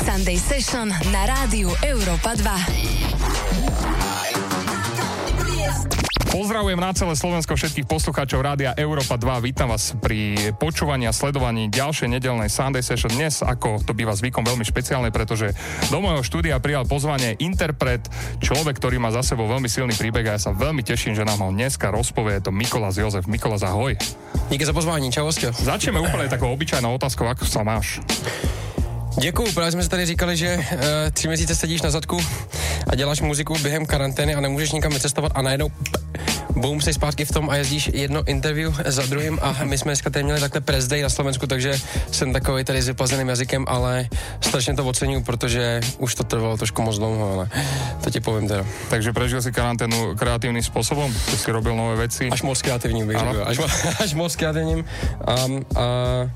Sunday Session na rádiu Europa 2. Pozdravujem na celé Slovensko všetkých poslucháčov Rádia Európa 2. Vítam vás pri počúvaní a sledovaní ďalšej nedelnej Sunday Session. Dnes, ako to býva zvykom, veľmi špeciálne, pretože do môjho štúdia prijal pozvanie interpret, človek, ktorý má za sebou veľmi silný príbeh a ja sa veľmi teším, že nám ho dneska rozpovie. Je to Mikolas Jozef. Mikolas, ahoj. Díky za pozvání, čau. Začneme úplne takou obyčajnou otázkou, ako sa máš? Děkuju, právě jsme si tady říkali, že uh, tři měsíce sedíš na zadku a děláš muziku během karantény a nemůžeš nikam vycestovat a najednou boom, jsi zpátky v tom a jezdíš jedno interview za druhým a my jsme dneska tady měli takhle press day na Slovensku, takže jsem takový tady s vyplazeným jazykem, ale strašně to oceňuju, protože už to trvalo trošku moc dlouho, ale to ti povím teda. Takže prežil si karanténu kreatívnym spôsobom? Ty si robil nové veci? Až moc kreativním bych řekl. Až, až moc kreativním. Um, uh,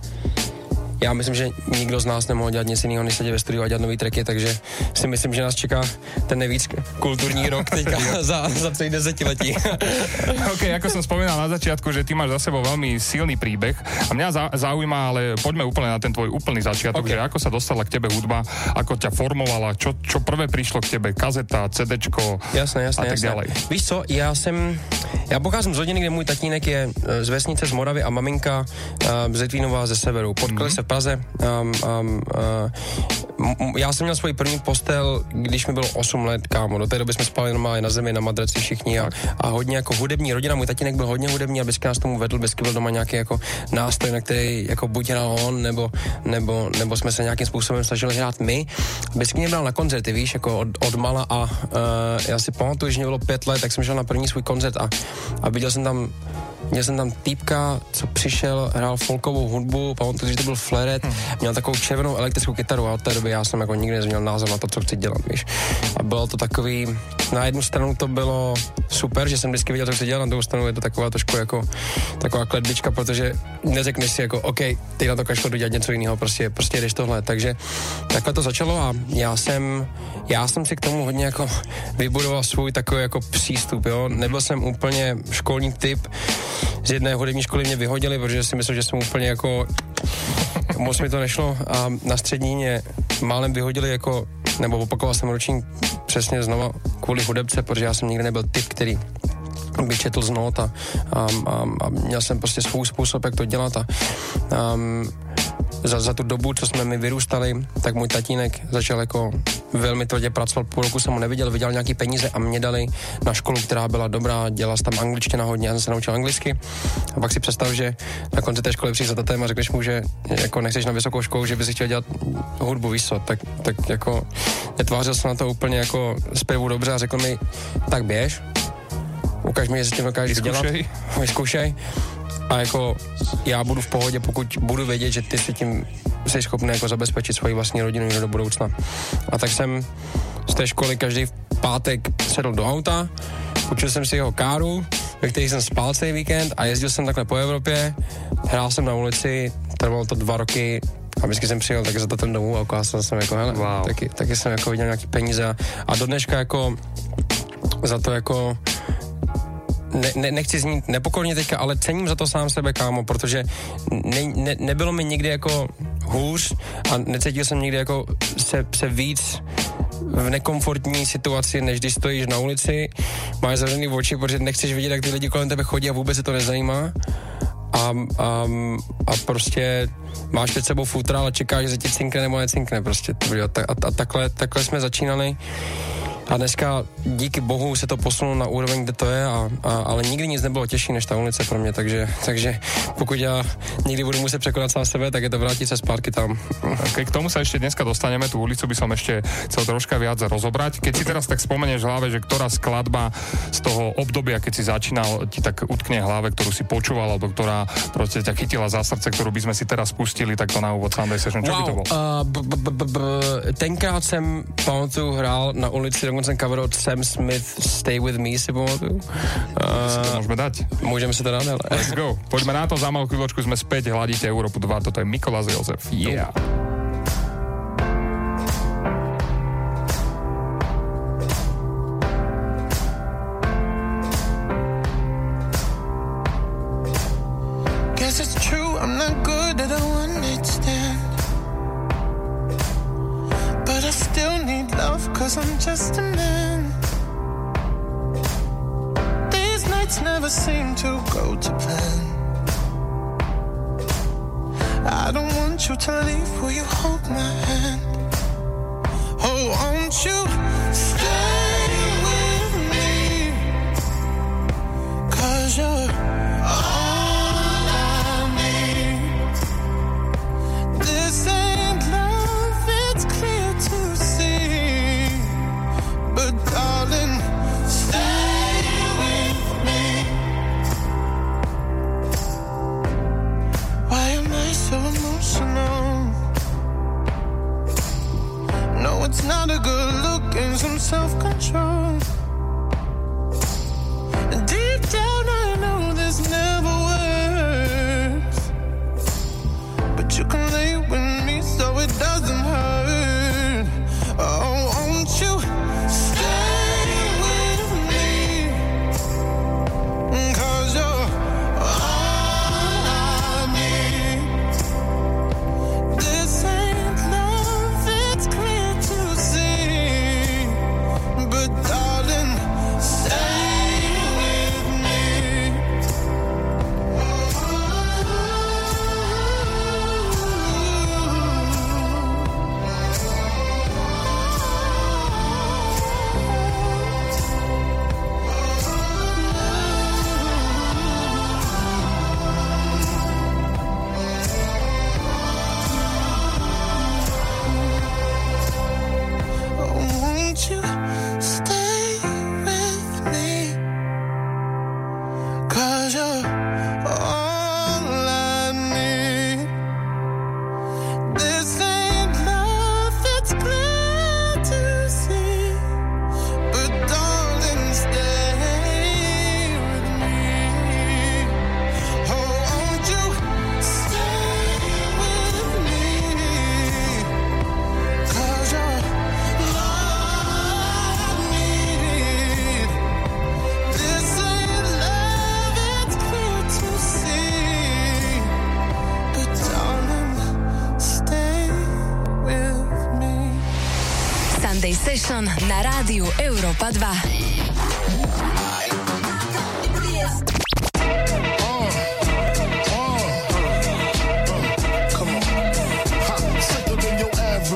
já myslím, že nikdo z nás nemohl dělat nic jiného, než sedět ve studiu a dělat nový tracky, takže si myslím, že nás čeká ten nejvíc kulturní rok teďka za, za celý desetiletí. OK, ako som spomínal na začiatku, že ty máš za sebou veľmi silný príbeh a mňa zaujíma, ale poďme úplne na ten tvoj úplný začiatok, okay. že ako sa dostala k tebe hudba, ako ťa formovala, čo, čo prvé prišlo k tebe, kazeta, CDčko jasné, jasné, a tak ďalej. Víš co, já jsem, já pocházím z rodiny, kde můj tatínek je e, z vesnice z Moravy a maminka uh, z Litvínova ze severu. Potkali mm-hmm. se v Praze. Um, um, uh, já jsem měl svůj první postel, když mi bylo 8 let, kámo. Do té doby jsme spali normálně na zemi, na madraci všichni a, a hodně jako hudební rodina. Můj tatínek byl hodně hudební a vždycky nás tomu vedl, vždycky byl doma nějaký jako nástroj, na který jako buď hrál on, nebo, nebo, nebo jsme se nějakým způsobem snažili hrát my. Vždycky mě bral na koncerty, víš, jako od, od mala a uh, já si pamatuju, že mě bylo pět let, tak jsem šel na první svůj koncert a, a viděl jsem tam Měl jsem tam týpka, co přišel, hrál folkovou hudbu, pamatuju, že to byl Fleret, hmm. měl takovou červenou elektrickou kytaru a od té doby já jsem jako nikdy neměl názor na to, co chci dělat, víš. A bylo to takový, na jednu stranu to bylo super, že jsem vždycky viděl, co chci dělat, na druhou stranu je to taková trošku jako taková kledbička, protože neřekneš si jako, OK, ty na to kašlo dělat něco jiného, prostě, prostě jdeš tohle. Takže takhle to začalo a já jsem, já jsem si k tomu hodně jako vybudoval svůj takový jako přístup, jo. Nebyl jsem úplně školní typ, z jedné hudební školy mě vyhodili, protože si myslím, že jsem úplně jako moc mi to nešlo. A na střední mě málem vyhodili jako, nebo opakoval jsem ročník přesně znova kvůli hudebce, protože já jsem nikdy nebyl typ, který by četl z not a, a, a, a měl jsem prostě svůj způsob, jak to dělat a, a za, za tu dobu, co jsme mi vyrůstali, tak můj tatínek začal jako velmi tvrdě pracovat, půl roku jsem ho neviděl, viděl nějaký peníze a mě dali na školu, která byla dobrá, dělal jsem tam angličtina hodně, já jsem se naučil anglicky. A pak si představ, že na konci té školy přijde za tatem a řekneš mu, že jako nechceš na vysokou školu, že bys chtěl dělat hudbu, co, tak, tak jako netvářil jsem na to úplně jako zpěvu dobře a řekl mi, tak běž, ukaž mi, jestli tím dokážeš dělat, vyzkoušej a jako já budu v pohodě, pokud budu vědět, že ty si tím jsi schopný jako zabezpečit svoji vlastní rodinu do budoucna. A tak jsem z té školy každý pátek sedl do auta, učil jsem si jeho káru, ve kterých jsem spal celý víkend a jezdil jsem takhle po Evropě, hrál jsem na ulici, trvalo to dva roky, a vždycky jsem přijel tak za to ten domů a ukázal jsem jako, hele, wow. taky, taky jsem jako viděl nějaký peníze a do dneška jako za to jako ne, ne, nechci znít nepokorně teďka, ale cením za to sám sebe, kámo, protože ne, ne, nebylo mi nikdy jako hůř a necítil jsem nikdy jako se, se víc v nekomfortní situaci, než když stojíš na ulici, máš zavřený oči, protože nechceš vidět, jak ty lidi kolem tebe chodí a vůbec se to nezajímá. A, a, a prostě máš před sebou futra, ale čekáš, že se ti cinkne nebo necinkne prostě. A, a, a takhle, takhle jsme začínali. A dneska díky bohu se to posunulo na úroveň, kde to je, a, a, ale nikdy nic nebylo těžší než ta ulice pro mě, takže, takže pokud já někdy budu muset překonat sám sebe, tak je to vrátit se zpátky tam. K tomu sa ešte dneska dostaneme, tú ulicu by som ešte chcel troška viac rozobrať. Keď si teraz tak spomenieš v hlave, že ktorá skladba z toho obdobia, keď si začínal, ti tak utkne hlave, ktorú si počúval, alebo ktorá proste ťa chytila za srdce, ktorú by si teraz pustili, tak to na úvod Sunday Session, čo wow, by to bolo? Uh, tenkrát jsem pamatuju hrál na ulici dokonce cover od Sam Smith Stay With Me si pamatuju. Uh, môžeme dať. Môžeme si to dať, ale... Let's go. Poďme na to, za malú chvíľočku sme späť, hladíte Európu 2, toto je Mikolas Jozef. Yeah.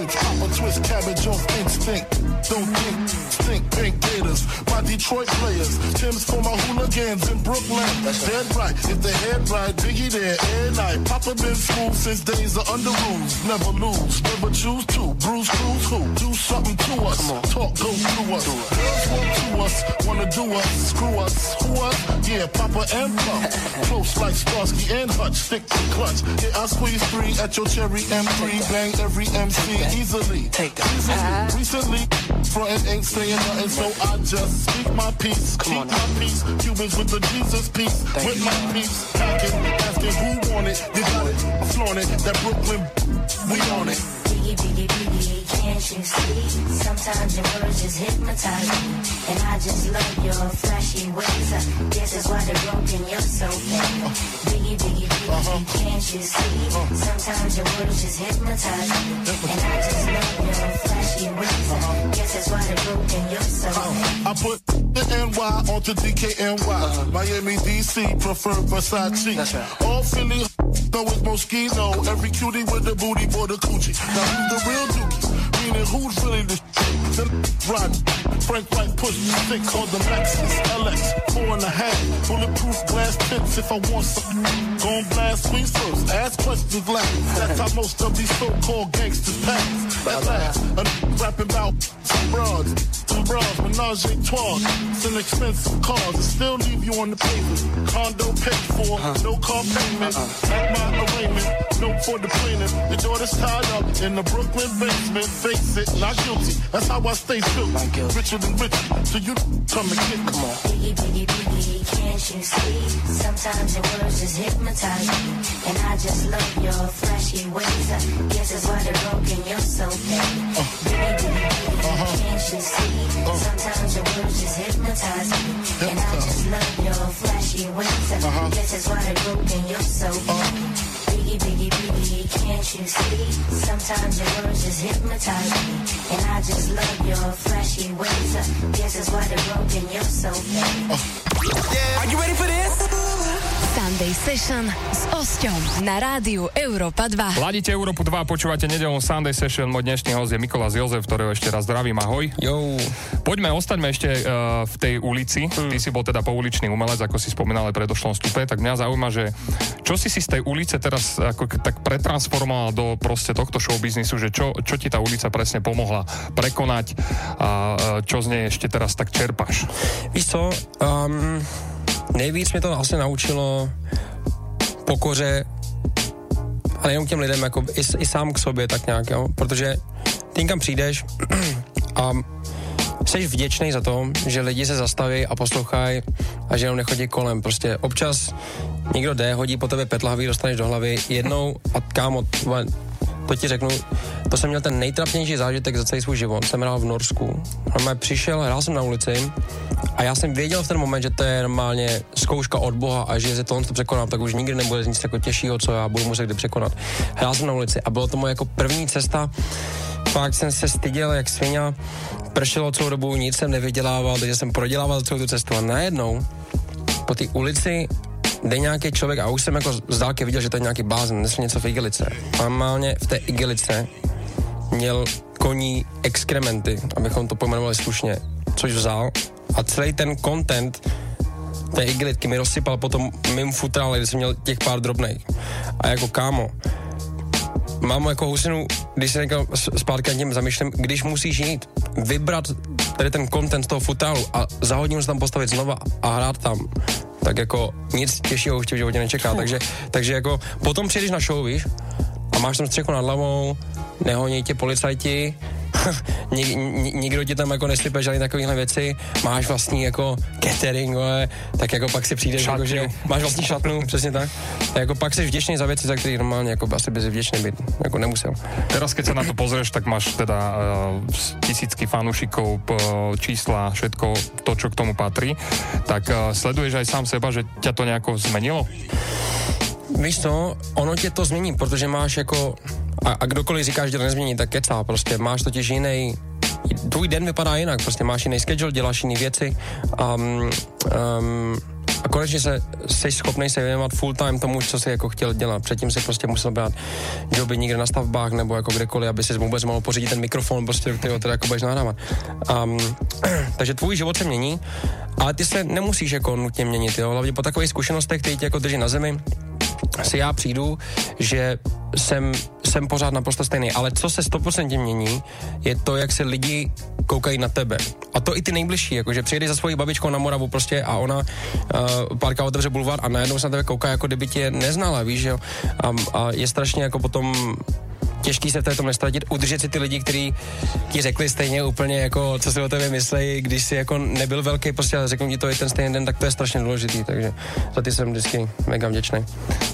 Pop a twist cabbage off instinct. Don't think, think, pink gators. My Detroit players. Tim's for my hooligans in Brooklyn. That's dead right. If the head right, Biggie there, air night. Papa been school since days of under rules. Never lose, never choose to. Starsky and Hutch. Stick to clutch. Yeah, I squeeze three at your cherry M3. Bang every MC easily. Take that. Easily. Uh-huh. Recently, frontin' ain't saying nothing, so I just speak my peace. Come Keep on my now. peace. Cubans with the Jesus peace. Thank with you. my peace. Packing, asking who want it. You got it. I flaunt it. That Brooklyn, we on it. Biggie, biggie, biggie, can't you see? Sometimes your words just hypnotize me. And I just love your flashy ways. I guess that's why they're broken, you're so fake. Biggie, biggie, biggie, can't you see? Sometimes your words just hypnotize me. And I just love your flashy ways. I guess that's why they're broken, you're so fake. I put the NY onto DKNY. Miami, DC, prefer Versace. That's right. All Philly, though it's Moschino. Every cutie with the booty for the coochie. Now who's the real dookie? Meaning who's really the the ride? Frank White push stick on the Lexus LX, four and a half. Bulletproof glass tips if I want some. Gon' blast first, ask questions last. That's how most of these so-called gangsters pass. At last, rapping about some broads, some bras, menage a trois. It's an expensive cars, it still leave you on the pavement. Condo paid for, uh-huh. no car payment. Uh-uh. At my arraignment, no for the plaintiff. Your daughter's tied up in the Brooklyn basement. Face it, not guilty. That's how I stay true. Not guilty. Richer than rich, so you come and get me. Come on. Biggie, biggie, biggie, can't you see? Sometimes your words just hypnotize me. And I just love your flashy ways. I guess that's why they're broken, you're so fake. Flashy ways. Uh-huh. I guess that's why they're broken, you're so uh-huh. fake. Biggie, biggie, biggie, can't you see? Sometimes your words just hypnotize me. And I just love your flashy ways. Guess that's why they're broken. You're so fake. Are you ready for this? Sunday Session s Osťom na rádiu Európa 2. Ladíte Európu 2, počúvate nedelnú Sunday Session. Môj dnešný host je Mikolás Jozef, ktorého ešte raz zdravím. Ahoj. Jo, Poďme, ostaňme ešte uh, v tej ulici. Ty si bol teda pouličný umelec, ako si spomínal aj v predošlom stupe, tak mňa zaujíma, že čo si si z tej ulice teraz ako tak pretransformoval do proste tohto showbiznisu, že čo, čo ti tá ulica presne pomohla prekonať a uh, čo z nej ešte teraz tak čerpáš? víš co, um, nejvíc mě to asi naučilo pokoře a nejenom těm lidem, jako i, i sám k sobě tak nějak, jo? protože ty kam přijdeš a jsi vděčný za to, že lidi se zastaví a poslouchají a že jenom nechodí kolem. Prostě občas někdo jde, hodí po tebe petlahavý, dostaneš do hlavy jednou a kámo, to ti řeknu, to jsem měl ten nejtrapnější zážitek za celý svůj život. Jsem hrál v Norsku. Normálně přišel, hrál jsem na ulici a já jsem věděl v ten moment, že to je normálně zkouška od Boha a že se tohle to překonám, tak už nikdy nebude nic jako těžšího, co já budu muset kdy překonat. Hrál jsem na ulici a bylo to moje jako první cesta fakt jsem se styděl jak svině, pršelo celou dobu, nic jsem nevydělával, takže jsem prodělával celou tu cestu a najednou po té ulici jde nějaký člověk a už jsem jako z dálky viděl, že to je nějaký blázen, nesl něco v igelice. Normálně v té igelice měl koní exkrementy, abychom to pojmenovali slušně, což vzal a celý ten content té igelitky mi rozsypal potom mým futrále, kde jsem měl těch pár drobných. A jako kámo, mám jako husinu, když se s- zpátky nad tím zamýšlím, když musíš jít, vybrat tady ten content toho futálu a za hodinu se tam postavit znova a hrát tam, tak jako nic těžšího už tě v životě nečeká. Takže, takže jako potom přijdeš na show, víš, a máš tam střechu nad hlavou, nehoní tě policajti, Nik, ni- nikdo ti tam jako nesype žádný takovýhle věci, máš vlastní jako catering, vole, tak jako pak si přijdeš, Šatnu. jako, že máš vlastní šatnu, přesně tak. tak jako pak jsi vděčný za věci, za které normálně jako asi bys vděčný být, jako nemusel. Teraz, keď sa na to pozrieš, tak máš teda uh, tisícky fanúšikov, p- čísla, všetko to, čo k tomu patrí. Tak uh, sleduješ aj sám seba, že ťa to nejako zmenilo? Víš co, ono tě to změní, protože máš jako, a, a kdokoliv říká, že to nezmění, tak kecá, prostě máš totiž jiný, tvůj den vypadá jinak, prostě máš jiný schedule, děláš jiné věci um, um, a konečně se, jsi schopný se věnovat full time tomu, co jsi jako chtěl dělat. Předtím si prostě musel brát joby někde na stavbách nebo jako kdekoliv, aby si vůbec mohl pořídit ten mikrofon, prostě, který teda jako budeš nahrávat. Um, takže tvůj život se mění, ale ty se nemusíš jako nutně měnit, jo? hlavně po takových zkušenostech, které tě jako drží na zemi, si já přijdu, že jsem, jsem pořád naprosto stejný, ale co se 100% mění, je to, jak se lidi koukají na tebe. A to i ty nejbližší, jakože přijedeš za svojí babičkou na Moravu prostě a ona uh, párka otevře bulvár a najednou se na tebe kouká, jako kdyby tě neznala, víš, jo. A, a je strašně jako potom těžký se v této nestratit, udržet si ty lidi, kteří ti řekli stejně úplně jako, co si o tebe myslejí, když si jako nebyl velký, prostě ale řeknu ti to je ten stejný den, tak to je strašně důležitý, takže za ty jsem vždycky mega vděčný.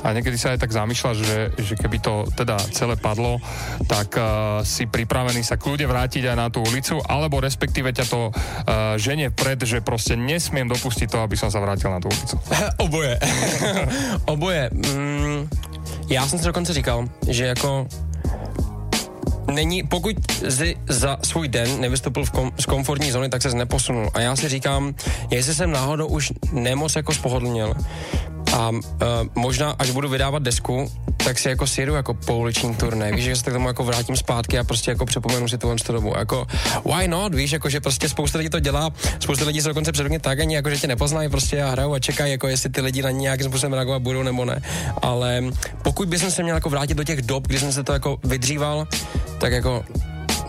A niekedy sa aj tak zamýšľaš, že, že keby to teda celé padlo, tak uh, si pripravený sa kľude vrátiť aj na tú ulicu, alebo respektíve ťa to uh, ženie pred, že proste nesmiem dopustiť to, aby som sa vrátil na tú ulicu. Oboje. Oboje. Mm, já jsem si dokonce říkal, že jako není, pokud jsi za svůj den nevystoupil v kom, z komfortní zóny, tak se neposunul. A já si říkám, jestli jsem náhodou už nemoc jako spohodlnil a uh, možná až budu vydávat desku, tak si jako sjedu jako pouliční turné, víš, že se k tomu jako vrátím zpátky a prostě jako připomenu si tuhle tu dobu. Jako, why not, víš, jako, že prostě spousta lidí to dělá, spousta lidí se dokonce předmě tak ani jako, že tě nepoznají prostě a hrajou a čekají, jako jestli ty lidi na ně nějakým způsobem reagovat budou nebo ne. Ale pokud bych se měl jako vrátit do těch dob, kdy jsem se to jako vydříval, tak jako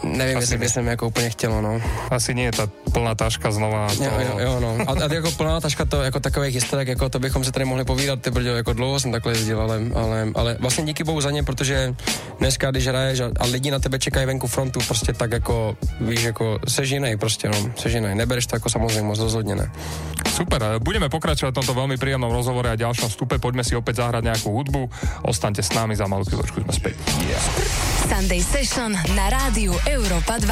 nevím, Asi jestli ne. bych jsem jako úplně chtěl, no. Asi nie je tá plná taška znova. To... Jo, jo, jo, no. A, a jako plná taška to, jako takových historek, jako to bychom se tady mohli povídat, ty brďo, jako dlouho jsem takhle jezdil, ale, ale, ale vlastně díky bohu za ně, protože dneska, když hraješ a, a lidi na tebe čekají venku frontu, prostě tak jako, víš, jako sež jiný prostě, no, sež jiný. Nebereš to jako samozřejmě moc rozhodně ne. Super, budeme pokračovať v tomto veľmi príjemnom rozhovore a ďalšom vstupe. Poďme si opäť zahrať nejakú hudbu. Ostaňte s nami, za malú chvíľočku sme späť. Yeah. Sunday Session na rádiu Europa 2.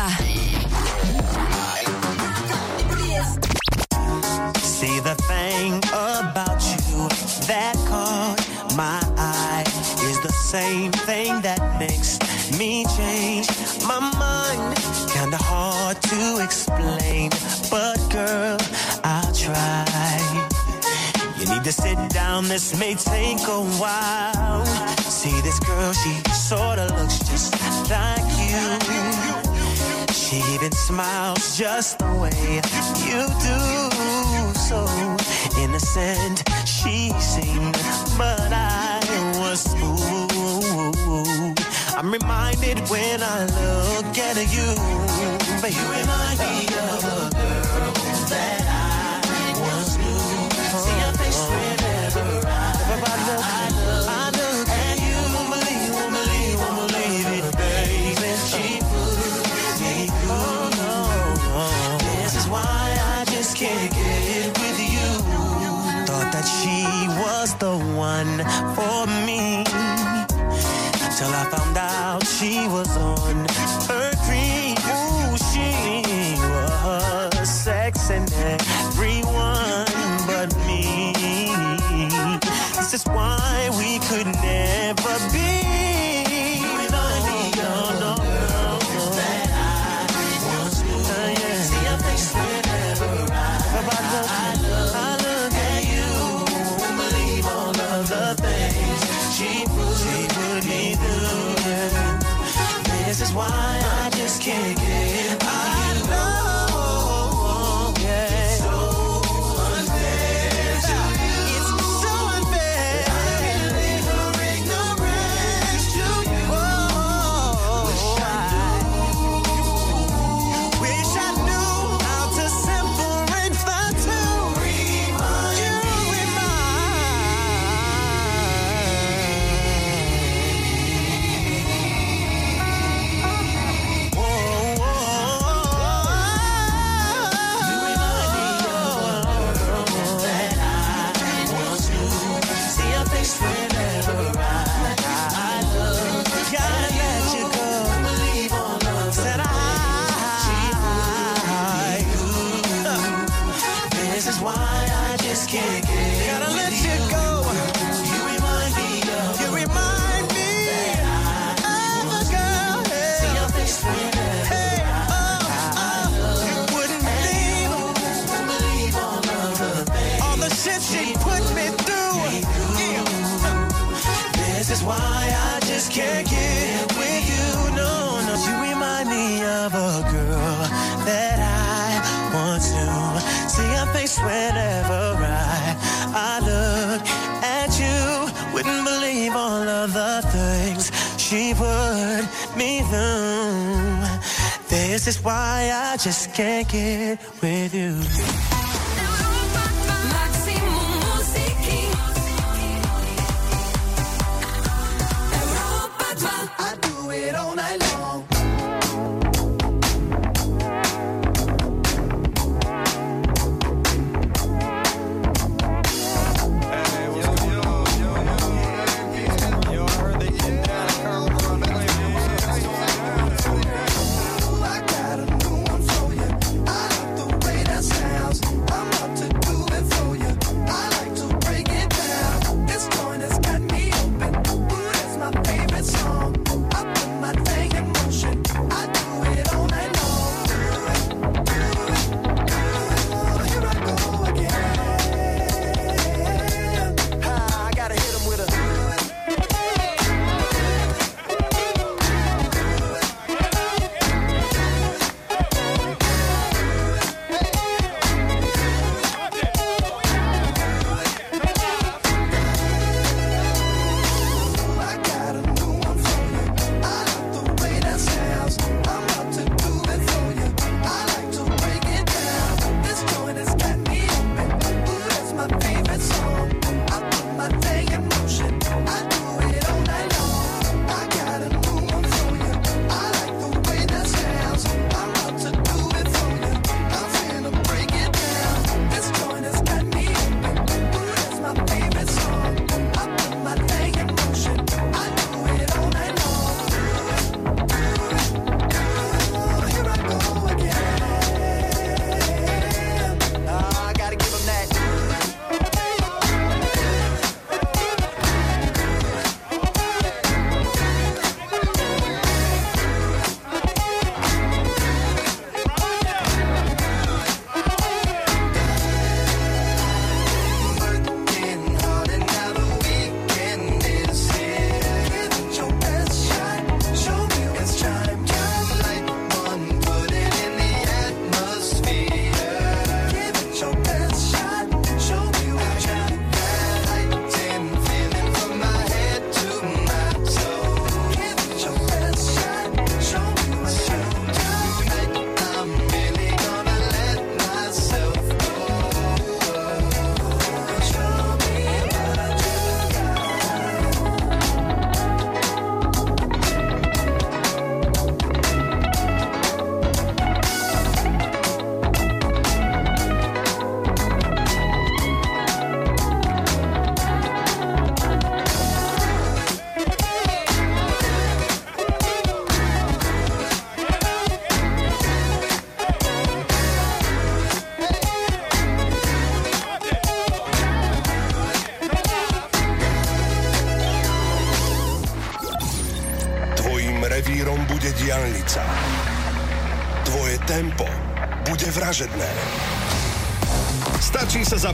See the thing about you that caught my eye is the same thing that makes me change my mind. Kinda hard to explain, but girl, I'll try to sit down, this may take a while. See this girl, she sorta looks just like you. She even smiles just the way you do. So innocent she seemed, but I was fooled. I'm reminded when I look at you, but you remind me of the one for me.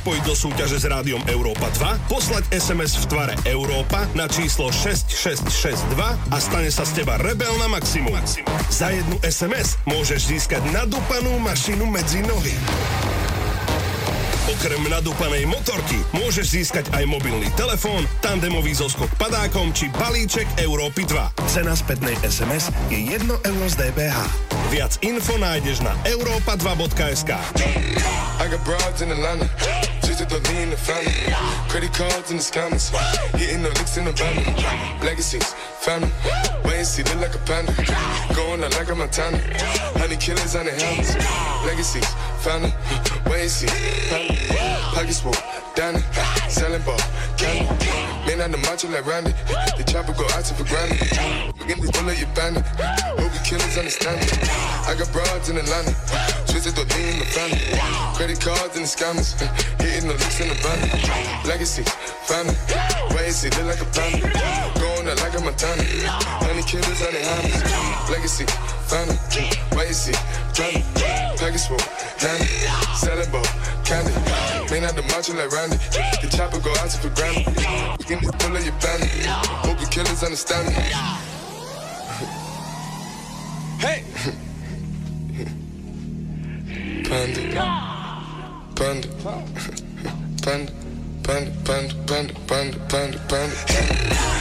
Zapojiť do súťaže s rádiom Európa 2, poslať SMS v tvare Európa na číslo 6662 a stane sa z teba rebel na maximum. Za jednu SMS môžeš získať nadúpanú mašinu medzi nohy. Okrem nadúpanej motorky môžeš získať aj mobilný telefón, tandemový zoskok padákom či balíček Európy 2. Cena spätnej SMS je 1 euro z DPH. Viac info nájdeš na europa2.sk. I got broads in Atlanta. Just to in the family. Credit cards in the scammers. Hitting the licks in the van. Legacies, family. Wait and see, look like a panda. Going out like a Montana. Honey killers on the helmets. Legacies, family. Wait and see, family. Pockets full, Danny. Selling ball, candy. Man on the macho like Randy. The chopper go out to for granted. We get this bullet, you bandit. Hope killers understand it. I got broads in Atlanta. Twisted the lean in the family. Credit cards and the scammers. Hitting the licks in the van. Legacy, family. And see, look like a panda. Going out like a Montana. Honey killers on the hammers. Legacy, family. And see, family. Package full, Danny. Selling ball, candy. Man out the macho like Randy. The chopper go out to for granted. We can just pull up your bandit. Hope you killers understand me. Hey! Panda. Panda. Ten. Panda, panda, panda, panda, panda, panda.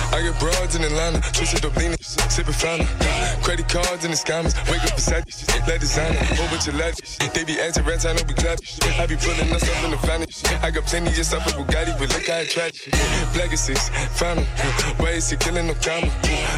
I get broads in Atlanta, twisted up leaning, sipping fountain. Credit cards and the scammers, wake up beside you, let designer, bunch of letters. They be anti rats, I know we clap. I be pulling us up in the family. I got plenty of stuff with Bugatti, but look how I. Legacies, family, ways to killing no comma.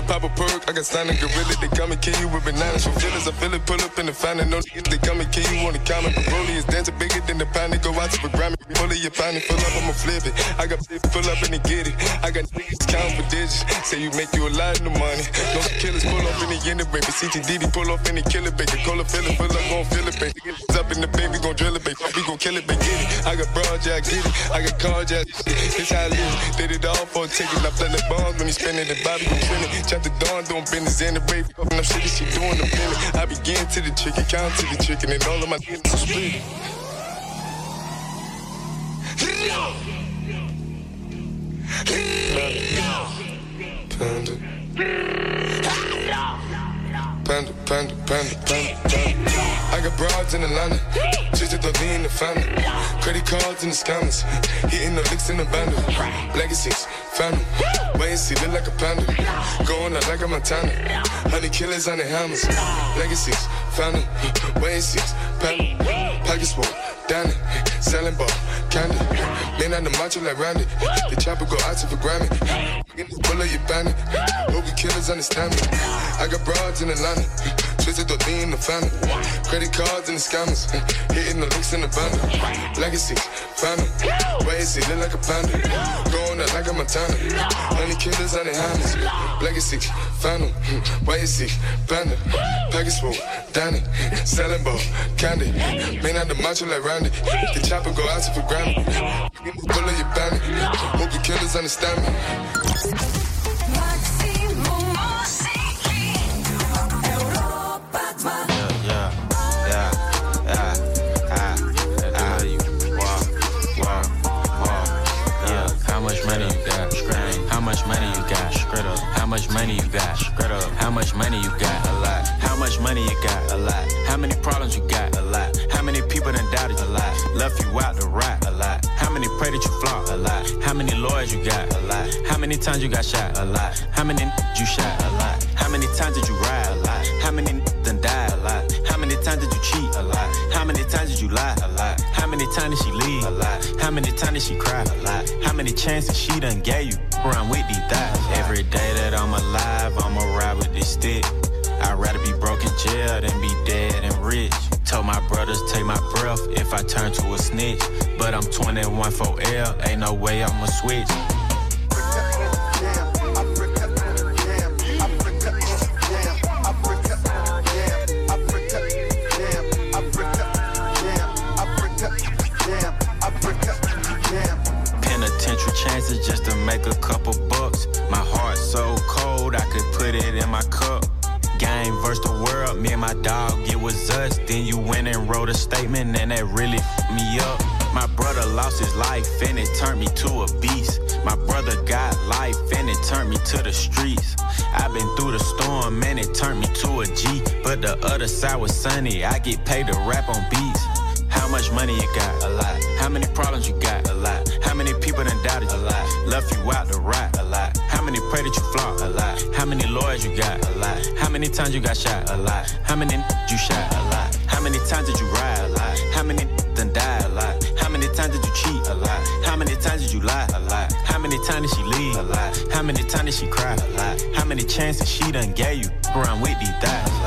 Pop a perk, I got signed a gorilla, they come and kill you with bananas. For feelings, I feel it, pull up in the fountain, no they come and kill you on the counter. The rollie is dancing bigger than the pound, they go out to the Grammy. Pull it, you pound it, full up, I'ma flip it. I got pull up and they get it. I got niggas counting for digits. Say you make you a lot of money. No killers pull up in the end, baby. CTDD pull up in the killer, baby. Call a feeling, pull up, gon' feel it, baby. It's up in the baby, gon' drill it, baby. We gon' kill it, baby. Get it. I got broad, yeah, I get it. I got cars, yeah, this how I live. Did it all for a ticket. I play the bombs when he spinning the Bobby, gon' trillin'. Chop the dawn, doing business in the baby. Fucking up shit she doing the feeling. I begin to the chicken, count to the chicken, and all of my niggas split. Panda. Panda, panda, panda, panda, panda. I got broads in Atlanta, just to lean in the family. Credit cards in the scammers, hitting the licks in the bundle. Legacies, family, wait and see, look like a panda. Going out like a Montana, honey killers on the hammers. Legacies, family, wait and see, pockets full. Danny, selling ball, candy. Man on the macho like Randy. The chopper go out to for Grammy. Pull up your bandit. Hope you killers understand me. I got broads in Atlanta. Twisted the lean in the family. Credit cards and the scammers. Hitting the licks in the bundle. Legacy, family. And see, look like a panda. Going out like a Montana. Honey killers on the hammers. Legacy, family. And see, panda. Package full, Danny. Selling ball, candy. Man on the macho like Randy. The chopper go out to for granted. Pull up your. Hope you killers understand me. How much money you got? How much money you got? Straight up. How much money you got? Straight up. How much money you got? A lot. How much money you got? A lot. How many problems you got? A lot. How many people done doubted you? A lot. Left you out to rot? A lot. How many pray that you flop? A lot. How many lawyers you got? A lot. How many times you got shot? A lot. How many you shot? A lot. How many times did you ride? A lot. How many done died? A lot. How many times did you cheat? A lot. How many times did you lie? A lot. How many times did she leave? A lot. How many times did she cry? A lot. How many chances she done gave you? Around with these thighs. Every day that I'm alive, I'ma ride with this stick. I'd rather be broke in jail than be dead and rich. Told my brothers take my breath if I turn to a snitch. But I'm 21 for L, ain't no way I'ma switch. Turned me to the streets. I've been through the storm, and it turned me to a G. But the other side was sunny. I get paid to rap on beats. How much money you got? A lot. How many problems you got? A lot. How many people done doubted you? A lot. Left you out to rot? A lot. How many pray that you flop? A lot. How many lawyers you got? A lot. How many times you got shot? A lot. How many you shot? A lot. How many times did you ride? A lot. How many done died? A lot. How many times did you cheat? A lot. How many times did you lie? A lot. How many times did she leave? A lot. How many she cried A lot. How many chances she done gave you? Around with these thighs?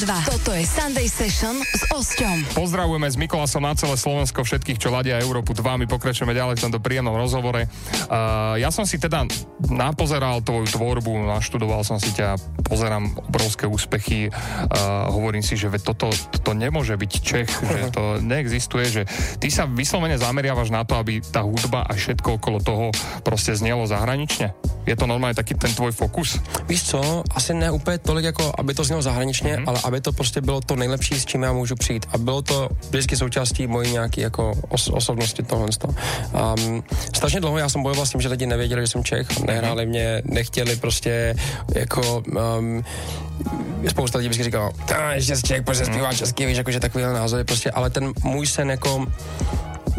22. Toto je Sunday Session s Osťom. Pozdravujeme z Mikolasa na celé Slovensko všetkých, čo ladia Európu 2. My pokračujeme ďalej v tomto príjemnom rozhovore. Uh, ja som si teda napozeral tvoju tvorbu, naštudoval som si ťa, pozerám obrovské úspechy, uh, hovorím si, že toto, toto nemôže byť Čech, že to neexistuje, že ty sa vyslovene zameriavaš na to, aby tá hudba a všetko okolo toho proste znelo zahranične? Je to normálne taký ten tvoj fokus? Víš co, asi ne úplně tolik, jako aby to znělo zahraničně, mm-hmm. ale aby to prostě bylo to nejlepší, s čím já můžu přijít. A bylo to vždycky součástí mojí nějaký jako os- osobnosti tohle. Um, strašně dlouho já jsem bojoval s tím, že lidi nevěděli, že jsem Čech, nehráli mě, nechtěli prostě jako um, spousta lidí vždycky říkalo, "Tá, ještě z Čech, protože zpívá česky, víš, jakože takovýhle názory prostě, ale ten můj sen jako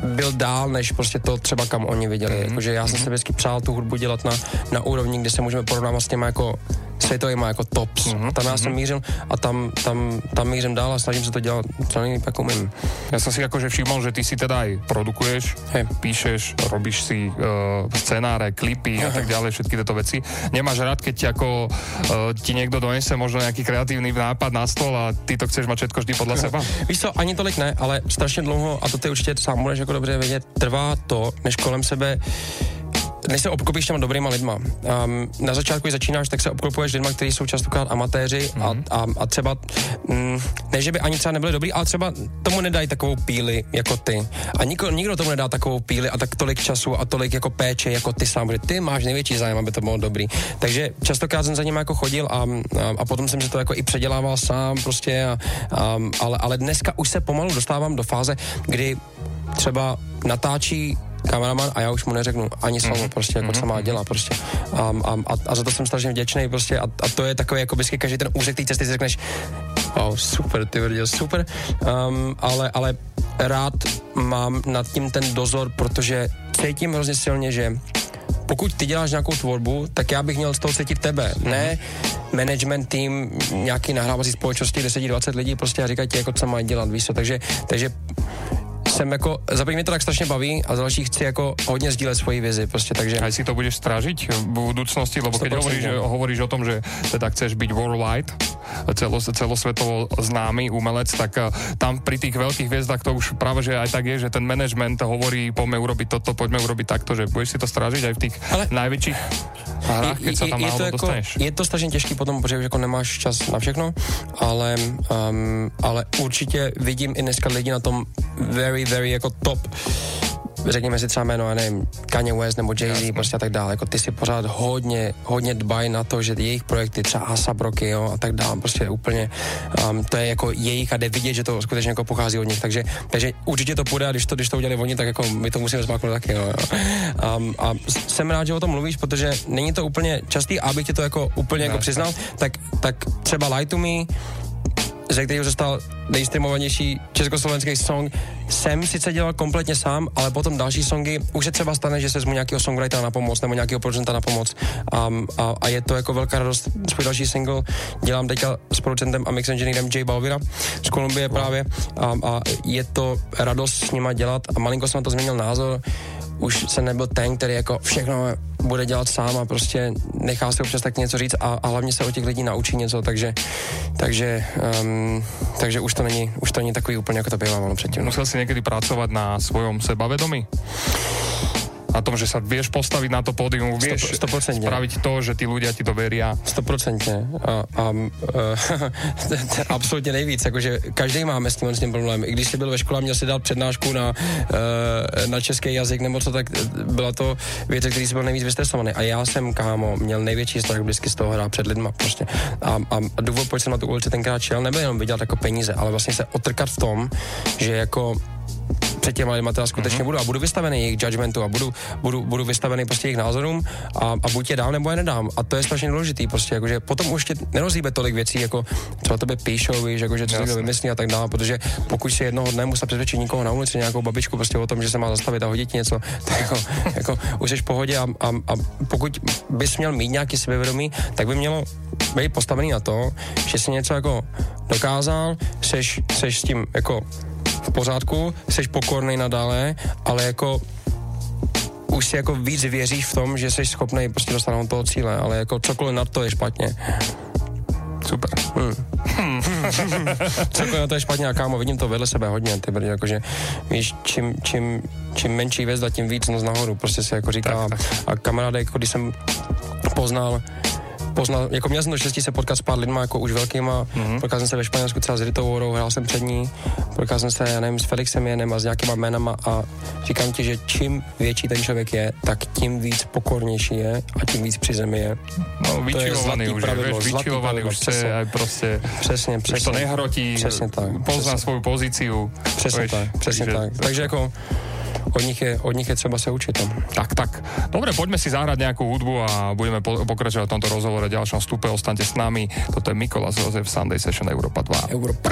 byl dál, než prostě to třeba kam oni viděli. Mm-hmm. Jakože já jsem se vždycky přál tu hudbu dělat na, na úrovni, kde se můžeme porovnávat s těma jako světovýma jako tops. Mm-hmm. Tam já jsem mířil a tam, tam, tam mířím dál a snažím se to dělat co nejlíp, jak umím. Ja som si akože všimol, že ty si teda aj produkuješ, Hej. píšeš, robíš si uh, scenáre, klipy a tak ďalej, všetky tieto veci. Nemáš rád, keď ti ako uh, ti niekto donese možno nejaký kreatívny nápad na stôl a ty to chceš mať všetko vždy podľa seba? Víš co, ani tolik ne, ale strašně dlouho, a to ty určitě sám budeš jako dobře vědět, trvá to, než kolem sebe než se obklopíš těma dobrýma lidma. Um, na začátku, když začínáš, tak se obklopuješ lidma, kteří jsou častokrát amatéři mm-hmm. a, a, a třeba, mm, ne, že by ani třeba nebyli dobrý, ale třeba tomu nedají takovou píli jako ty. A nikdo, nikdo tomu nedá takovou píli a tak tolik času a tolik jako péče jako ty sám, protože ty máš největší zájem, aby to bylo dobrý. Takže častokrát jsem za ním jako chodil a, a, a potom jsem si to jako i předělával sám prostě, a, a, ale, ale dneska už se pomalu dostávám do fáze, kdy třeba natáčí kameraman a já už mu neřeknu ani slovo, mm-hmm. prostě jako co má dělat prostě. A, a, a, a za to jsem strašně vděčný prostě. A, a to je takový jako vždycky každý ten úsek té cesty si řekneš wow, super, ty viděl, super, um, ale, ale rád mám nad tím ten dozor, protože cítím hrozně silně, že pokud ty děláš nějakou tvorbu, tak já bych měl z toho cítit tebe, ne management tým, nějaký nahrávací společnosti, kde sedí 20 lidí prostě a říkají ti, jako co mají dělat, víš co, takže, takže jsem jako, za mě to tak strašně baví a za další chci jako hodně sdílet svoji vizi, prostě takže... Aj si to budeš strážiť v budúcnosti, lebo keď 100%. hovoríš, že, hovoríš o tom, že teda chceš byť worldwide, celos, celosvetovo známy umelec, tak eh, tam pri tých veľkých hviezdach to už práve, že aj tak je, že ten management hovorí, poďme urobiť toto, poďme urobiť takto, že budeš si to strážiť aj v tých Ale- najväčších hrách, keď sa tam je, to náhodou jako, dostaneš. je to strašně těžký potom, protože už jako nemáš čas na všechno, ale, um, ale určitě vidím i dneska lidi na tom very, very jako top řekněme si třeba jméno, já nevím, Kanye West nebo Jay-Z prostě a tak dále, jako ty si pořád hodně, hodně dbají na to, že jejich projekty, třeba ASAP Rocky, jo, a tak dále, prostě úplně, um, to je jako jejich a jde vidět, že to skutečně jako pochází od nich, takže, takže určitě to půjde a když to, když to udělali oni, tak jako my to musíme zmáknout taky, jo, jo. Um, a jsem rád, že o tom mluvíš, protože není to úplně častý, abych ti to jako úplně jako přiznal, tak, tak třeba Lie to Me, ze kterého se stal nejstreamovanější československý song, jsem sice dělal kompletně sám, ale potom další songy už se třeba stane, že se mu nějakého songwritera na pomoc nebo nějakého producenta na pomoc. Um, a, a, je to jako velká radost. Svůj další single dělám teďka s producentem a mix engineerem Jay Balvira z Kolumbie právě. A, a je to radost s nima dělat a malinko jsem na to změnil názor už jsem nebyl ten, který jako všechno bude dělat sám a prostě nechá se občas tak něco říct a, a hlavně se o těch lidí naučí něco, takže, takže, um, takže už to není, už to není takový úplně, jako to bývalo předtím. Musel si niekedy pracovať na svojom sebavedomí? Na tom, že sa vieš postaviť na to pódium, vieš 100%. spraviť to, že tí ľudia ti to veria. Stoprocentně. A, a uh, absolutně nejvíc. Jakože každý máme s tím, s tím problém. I když jsi byl ve škole a měl si dát přednášku na, uh, na český jazyk nebo co, tak byla to věc, který jsi byl nejvíc vystresovaný. A já jsem, kámo, měl největší strach vždycky z toho hrát před lidma. Prostě. A, a důvod, proč jsem na tu ulici tenkrát šel, nebyl jenom vydělat jako peníze, ale vlastně se otrkat v tom, že jako před těma lidma teda skutečně mm-hmm. budu a budu vystavený jejich judgmentu a budu, budu, budu vystavený prostě jejich názorům a, a buď je dám nebo je nedám. A to je strašně důležitý, prostě, jakože potom už tě nerozhýbe tolik věcí, jako co o tebe píšou, víš, jakože co si kdo vymyslí a tak dále, protože pokud si jednoho dne musí přesvědčit nikoho na ulici, nějakou babičku prostě o tom, že se má zastavit a hodit něco, tak jako, jako už jsi v pohodě a, a, a pokud bys měl mít nějaký sebevědomí, tak by mělo být postavený na to, že si něco jako dokázal, seš, seš s tím jako v pořádku, jsi pokorný nadále, ale jako už si jako víc věříš v tom, že jsi schopný prostě dosáhnout toho cíle, ale jako cokoliv nad to je špatně. Super. Hmm. cokoliv na to je špatně a kámo, vidím to vedle sebe hodně, ty brdy, jakože víš, čím, čím, čím menší vězda, tím víc nos nahoru, prostě se jako říká. Tak, A kamaráde, jako když jsem poznal poznal, jako měl jsem to štěstí se potkat s pár lidma, jako už velkýma, mm-hmm. potkal jsem se ve Španělsku třeba s Ritou hrál jsem před ní, potkal jsem se, já nevím, s Felixem Jenem a s nějakýma jménama a říkám ti, že čím větší ten člověk je, tak tím víc pokornější je a tím víc při zemi je. No, vyčilovaný zlatý už, pravidlo, vyčilovaný pravidlo, už, přesně. aj proste, Přesně, už to přesně. nehrotí, Přesně tak, pozná přesně. svoju pozíciu. Přesně tak, přesně takže- tak. Takže jako od nich je, od nich je třeba se učit. No. Tak, tak. Dobre, poďme si zahrať nejakú hudbu a budeme po- pokračovať v tomto rozhovore v ďalšom stupe. Ostaňte s nami. Toto je Mikolas Jozef Sunday Session Európa 2. Európa.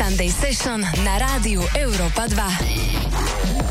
Sunday Session na rádiu Európa 2.